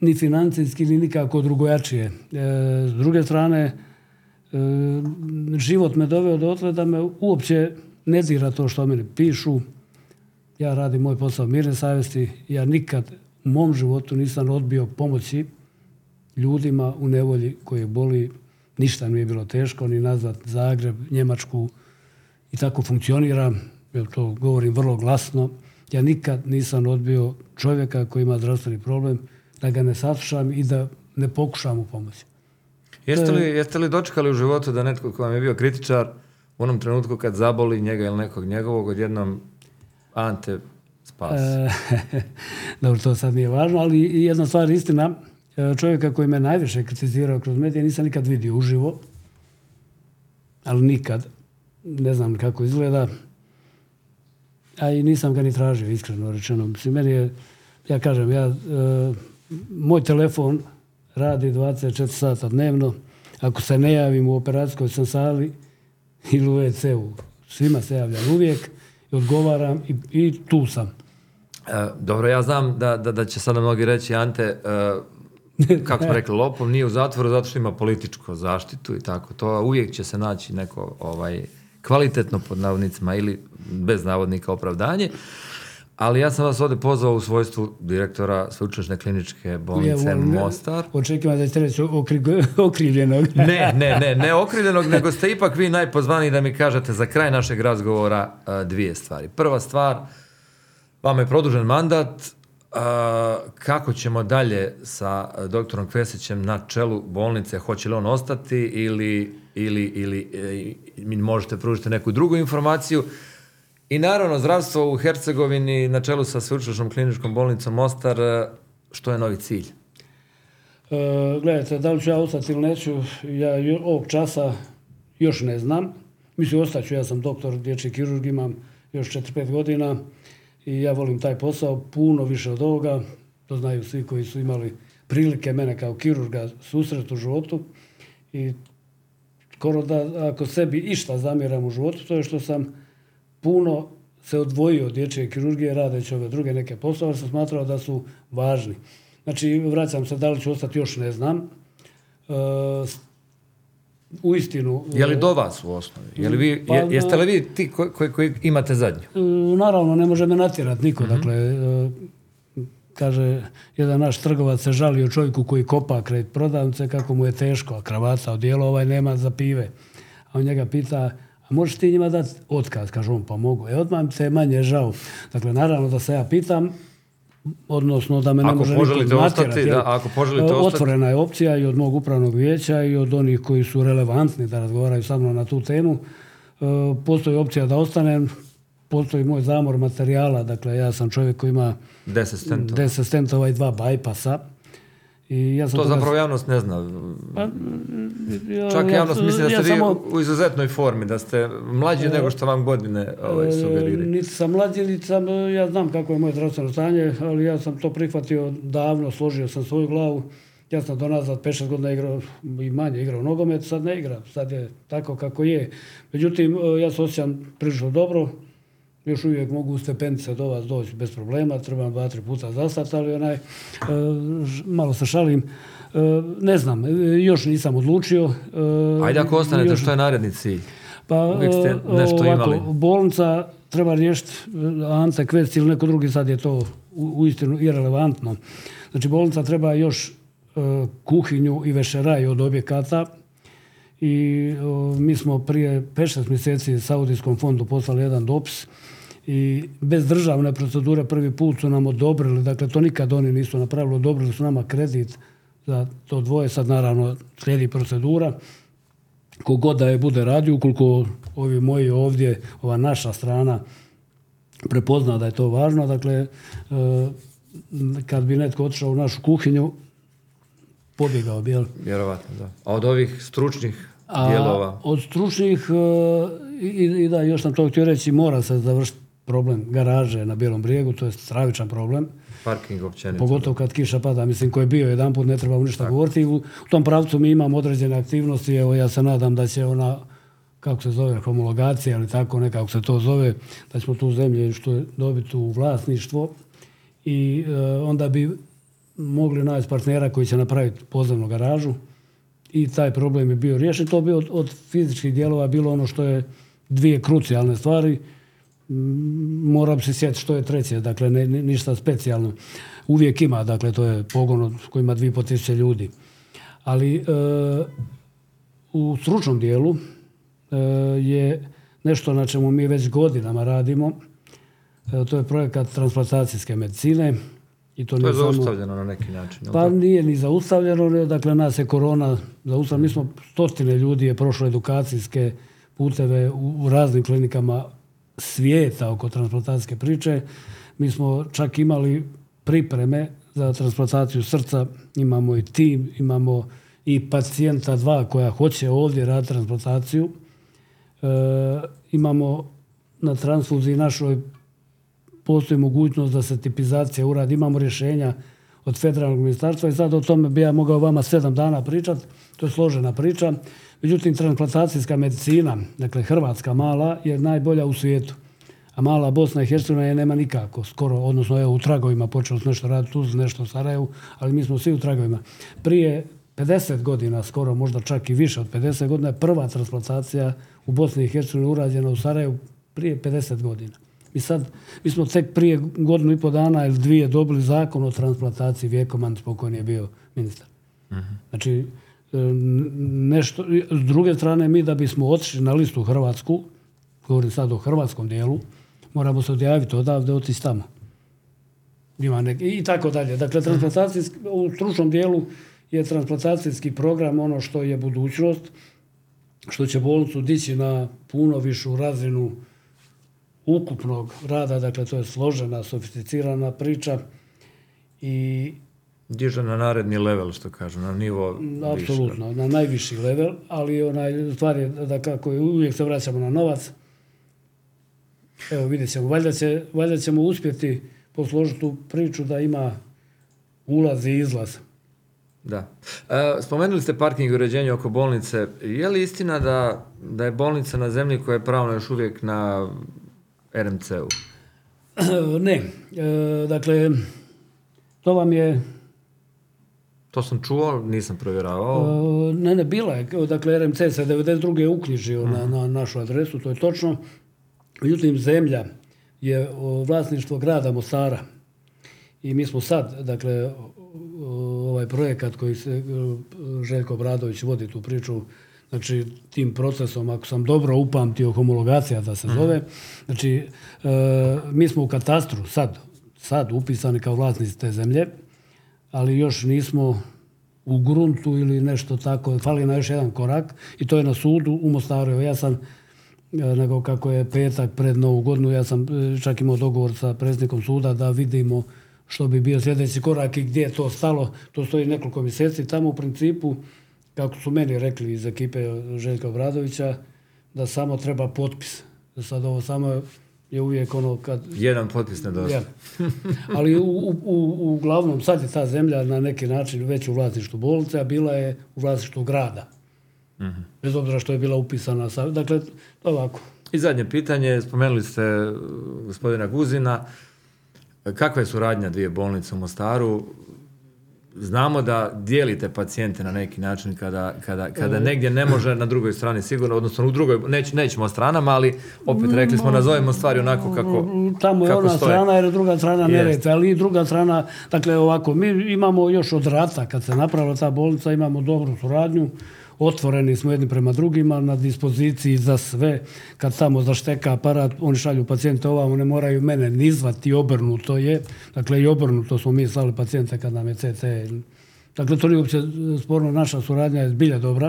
ni financijski, ni nikako drugojačije. E, s druge strane, e, život me doveo dotle da me uopće ne dira to što meni pišu. Ja radim moj posao mirne savjesti. Ja nikad mom životu nisam odbio pomoći ljudima u nevolji koji boli. Ništa mi je bilo teško, ni nazvat Zagreb, Njemačku i tako funkcioniram. Jer to govorim vrlo glasno. Ja nikad nisam odbio čovjeka koji ima zdravstveni problem, da ga ne saslušam i da ne pokušam mu pomoći. Jeste li, jeste li dočekali u životu da netko ko vam je bio kritičar u onom trenutku kad zaboli njega ili nekog njegovog, odjednom Ante spas? E, [LAUGHS] dobro, to sad nije važno, ali jedna stvar istina. E, čovjeka koji me najviše kritizirao kroz medije nisam nikad vidio uživo, ali nikad. Ne znam kako izgleda. A i nisam ga ni tražio, iskreno rečeno. Mislim, meni je, ja kažem, ja, e, moj telefon radi 24 sata dnevno. Ako se ne javim u operacijskoj sam sali ili u WC-u, svima se javljam uvijek i odgovaram i, i tu sam. E, dobro, ja znam da, da, da će sada mnogi reći, Ante, e, [LAUGHS] kako smo rekli, lopov nije u zatvoru zato što ima političku zaštitu i tako. To uvijek će se naći neko ovaj, kvalitetno pod navodnicima ili bez navodnika opravdanje. Ali ja sam vas ovdje pozvao u svojstvu direktora sveučilišne kliničke bolnice Ja, Mostar. Očekujem da ćete reći okri- [LAUGHS] okrivljenog. Ne, ne, ne, ne [LAUGHS] okrivljenog, nego ste ipak vi najpozvaniji da mi kažete za kraj našeg razgovora a, dvije stvari. Prva stvar, vama je produžen mandat, kako ćemo dalje sa doktorom Kvesićem na čelu bolnice, hoće li on ostati ili, ili, ili e, možete pružiti neku drugu informaciju. I naravno, zdravstvo u Hercegovini na čelu sa sveučilišnom kliničkom bolnicom Mostar, e, što je novi cilj? E, gledajte, da li ću ja ostati ili neću, ja ovog časa još ne znam. Mislim, ostaću, ja sam doktor dječji kirurg, imam još 4-5 godina i ja volim taj posao puno više od ovoga. To znaju svi koji su imali prilike mene kao kirurga susret u životu i skoro da ako sebi išta zamjeram u životu, to je što sam puno se odvojio od dječje kirurgije radeći ove druge neke poslove, jer sam smatrao da su važni. Znači, vraćam se, da li ću ostati još ne znam. E, u istinu... Je li do vas u osnovi? Je li vi, Pa, je- jeste li vi ti koji, koji, koji imate zadnju? E, Naravno, ne može me natjerat niko. Dakle, e, kaže, jedan naš trgovac se žalio čovjeku koji kopa kraj prodavnice kako mu je teško, a kravata odijelo ovaj nema za pive. A on njega pita, a možeš ti njima dati otkaz? Kaže on, pa mogu. E, odmah se manje žao. Dakle, naravno da se ja pitam, odnosno da me ne Ako može poželite ostati, da, ako poželite ostati- Otvorena je opcija i od mog upravnog vijeća i od onih koji su relevantni da razgovaraju sa mnom na tu temu. E, Postoji opcija da ostanem, postoji moj zamor materijala, dakle ja sam čovjek koji ima 10 stentova. 10 stentova i dva bajpasa. I ja sam To zapravo javnost ne zna. Pa, ja- Čak ja- javnost misli da ja ste vi samo- u izuzetnoj formi, da ste mlađi nego što vam godine ovaj, E, sugeriraju. Niti sam mlađi, niti sam, e, ja znam kako je moje zdravstveno stanje, ali ja sam to prihvatio davno, složio sam svoju glavu. Ja sam do nazad 5-6 godina igrao i manje igrao nogomet, sad ne igram, sad je tako kako je. Međutim, e, ja se osjećam prilično dobro, još uvijek mogu stepenice do vas doći bez problema, trebam dva, tri puta zastati, ali onaj, e, malo se šalim, E, ne znam, e, još nisam odlučio. Ajde ako ostanete, još- što je naredni cilj? pa Uvijek ste nešto ovako, imali. bolnica treba riješiti Ante Kvec ili neko drugi, sad je to u, uistinu irelevantno. Znači bolnica treba još kuhinju i vešeraj od objekata i o, mi smo prije 5-6 mjeseci Saudijskom fondu poslali jedan dopis i bez državne procedure prvi put su nam odobrili, dakle to nikad oni nisu napravili, odobrili su nama kredit za to dvoje, sad naravno slijedi procedura kogod da je bude radio, ukoliko ovi moji ovdje, ova naša strana prepozna da je to važno, dakle, e, kad bi netko otišao u našu kuhinju, pobjegao bi, jel? Vjerovatno, da. A od ovih stručnih dijelova? od stručnih, e, i, i da, još sam to htio reći, mora se završiti problem garaže na Bijelom brijegu, to je stravičan problem. Parking općenito. Pogotovo kad kiša pada, mislim koji je bio jedan put, ne treba mu ništa govoriti. U, u tom pravcu mi imamo određene aktivnosti, evo ja se nadam da će ona, kako se zove, homologacija ili tako nekako se to zove, da ćemo tu zemlje što je dobiti u vlasništvo i e, onda bi mogli naći partnera koji će napraviti podzemnu garažu i taj problem je bio riješen. To bi od, od fizičkih dijelova bilo ono što je dvije krucijalne stvari. Moram se sjetiti što je treće, dakle ne, ni- ništa specijalno. Uvijek ima, dakle to je pogon koji ima 2,5 tisuće ljudi. Ali e, u stručnom dijelu e, je nešto na čemu mi već godinama radimo. E, to je projekat transplantacijske medicine. I to, To je samo- zaustavljeno na neki način. pa nije ni zaustavljeno, ne, dakle nas je korona zaustavila. Mi smo stotine ljudi je prošlo edukacijske puteve u, u raznim klinikama svijeta oko transplantacijske priče. Mi smo čak imali pripreme za transplantaciju srca, imamo i tim, imamo i pacijenta dva koja hoće ovdje raditi transplantaciju. E, imamo na transfuziji našoj postoji mogućnost da se tipizacija uradi. Imamo rješenja od federalnog ministarstva i sad o tome bi ja mogao vama sedam dana pričat. To je složena priča. Međutim, transplantacijska medicina, dakle Hrvatska mala, je najbolja u svijetu. A mala Bosna i Hercegovina je nema nikako, skoro, odnosno evo u tragovima počelo se nešto raditi tu, nešto u Sarajevu, ali mi smo svi u tragovima. Prije 50 godina, skoro možda čak i više od 50 godina, je prva transplantacija u Bosni i Hercegovini urađena u Sarajevu prije 50 godina. I sad, mi smo tek prije godinu i pol dana ili dvije dobili zakon o transplantaciji Vjekoman, spokojni je bio ministar. Znači, e, nešto, s druge strane, mi da bismo otišli na listu Hrvatsku, govorim sad o hrvatskom dijelu, moramo se odjaviti odavde, otići tamo. Ima neki, I tako dalje. Dakle, transplantacijski, u stručnom dijelu je transplantacijski program ono što je budućnost, što će bolnicu dići na puno višu razinu ukupnog rada, dakle to je složena, sofisticirana priča i Diže na naredni level, što kažu, na nivo Apsolutno, na najviši level, ali onaj, stvar je da kako je, uvijek se vraćamo na novac. Evo vidjet ćemo, valjda, će, valjda ćemo uspjeti posložiti tu priču da ima ulaz i izlaz. Da. E, spomenuli ste parking i uređenje oko bolnice. Je li istina da, da je bolnica na zemlji koja je pravno još uvijek na RMC-u? [CLEARS THROAT] Ne. E, dakle, to vam je To sam čuo, nisam provjeravao. E, ne, ne, bila je. Dakle, RMC se 92. uknjižio na, na našu adresu, to je točno. Međutim, zemlja je vlasništvo grada Mostara. I mi smo sad, dakle, ovaj projekat koji se Željko Bradović vodi tu priču, znači tim procesom, ako sam dobro upamtio, homologacija da se zove, znači e, mi smo u katastru sad, sad upisani kao vlasnici te zemlje, ali još nismo u gruntu ili nešto tako, fali na još jedan korak i to je na sudu u Mostaru. Ja sam, e, nego kako je petak pred Novu godinu, ja sam e, čak imao dogovor sa predsjednikom suda da vidimo što bi bio sljedeći korak i gdje je to stalo. To stoji nekoliko mjeseci. Tamo u principu, kako su meni rekli iz ekipe Željka Obradovića, da samo treba potpis. Sad ovo samo je uvijek ono kad Jedan potpis nedostaje. ja. [LAUGHS] Ali u, u, u, uglavnom sad je ta zemlja na neki način već u vlasništvu bolnice, a bila je u vlasništvu grada. Bez obzira što je bila upisana. Sa, dakle, ovako. I zadnje pitanje, spomenuli ste uh, gospodina Guzina. Kakva je suradnja dvije bolnice u Mostaru? Znamo da dijelite pacijente na neki način kada, kada, kada negdje ne može na drugoj strani sigurno, odnosno u drugoj, neć, nećemo o stranama, ali opet rekli smo, nazovemo stvari onako kako, Tamo je kako ona stoje. strana jer je druga strana Jest. Neretve, ali i druga strana, dakle ovako, mi imamo još od rata, kad se napravila ta bolnica, imamo dobru suradnju, otvoreni smo jedni prema drugima, na dispoziciji za sve. Kad tamo zašteka aparat, oni šalju pacijente ovamo, ne moraju mene ni zvati, i obrnuto je. Dakle, i obrnuto smo mi slali pacijente kad nam je CT. Dakle, to nije uopće sporno, naša suradnja je zbilja dobra.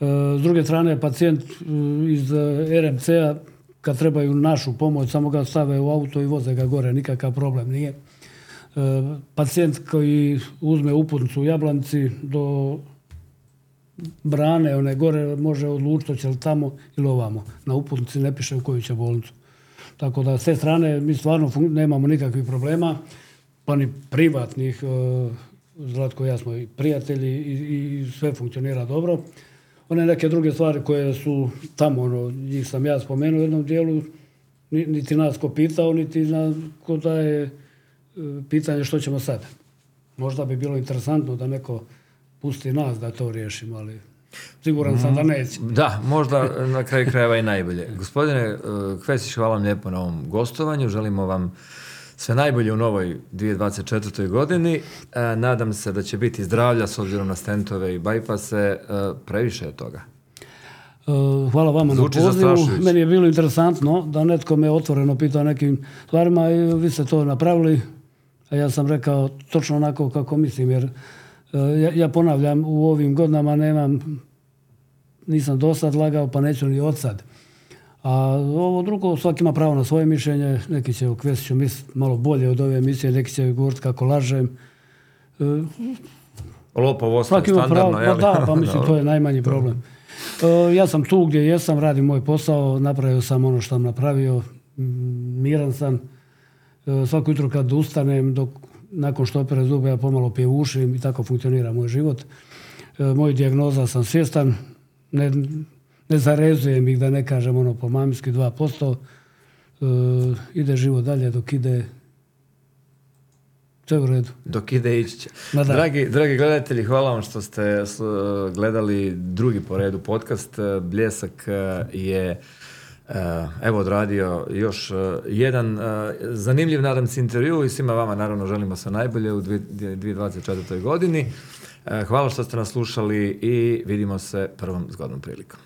E, S druge strane, pacijent e, iz e, RMC-a, kad trebaju našu pomoć, samo ga stave u auto i voze ga gore, nikakav problem nije. Pacijent koji uzme uputnicu u Jablanci do brane, one gore, može odlučiti hoće li tamo ili ovamo. Na uputnici ne piše u koju će bolnicu. Tako da s te strane mi stvarno nemamo nikakvih problema, pa ni privatnih. e, Zlatko i ja smo i prijatelji i, sve funkcionira dobro. One neke druge stvari koje su tamo, ono, njih sam ja spomenuo u jednom dijelu, ni- niti nas ko pitao, niti na, ko daje e, pitanje što ćemo sad. Možda bi bilo interesantno da neko pusti nas da to riješimo, ali siguran sam da neće. Da, možda na kraju krajeva i najbolje. [LAUGHS] Gospodine uh, Kvesić, hvala vam lijepo na ovom gostovanju. Želimo vam sve najbolje u novoj 2024. godini. E, nadam se da će biti zdravlja s obzirom na stentove i bajpase. E, previše je toga. E, Hvala vama Zvuči na pozivu. Meni je bilo interesantno da netko me otvoreno pitao nekim stvarima i vi ste to napravili. A ja sam rekao točno onako kako mislim, jer e, ja, ja ponavljam, u ovim godinama nemam, nisam do sad lagao, pa neću ni od sad. A ovo drugo, svaki ima pravo na svoje mišljenje, neki će o Kvesiću misliti malo bolje od ove emisije, neki će govoriti kako lažem. E, Lopov ostaje Svaki ima pravo, pa da, pa mislim [LAUGHS] to je najmanji problem. E, ja sam tu gdje jesam, radim moj posao, napravio sam ono što sam napravio, miran sam. E, svako jutro kad ustanem, dok, nakon što opere zube, ja pomalo pjevušim i tako funkcionira moj život. E, moj dijagnoza sam svjestan, ne, ne zarezujem ih da ne kažem ono po mamski 2%. E, ide život dalje dok ide sve u redu. Dok ide ići će. Da. Dragi, dragi gledatelji, hvala vam što ste gledali drugi po redu podcast. E, Bljesak e, je evo odradio još e, jedan e, zanimljiv, nadam se, intervju i svima vama naravno želimo sve najbolje u dvi- 2024. godini. Hvala što ste nas slušali i vidimo se prvom zgodnom prilikom.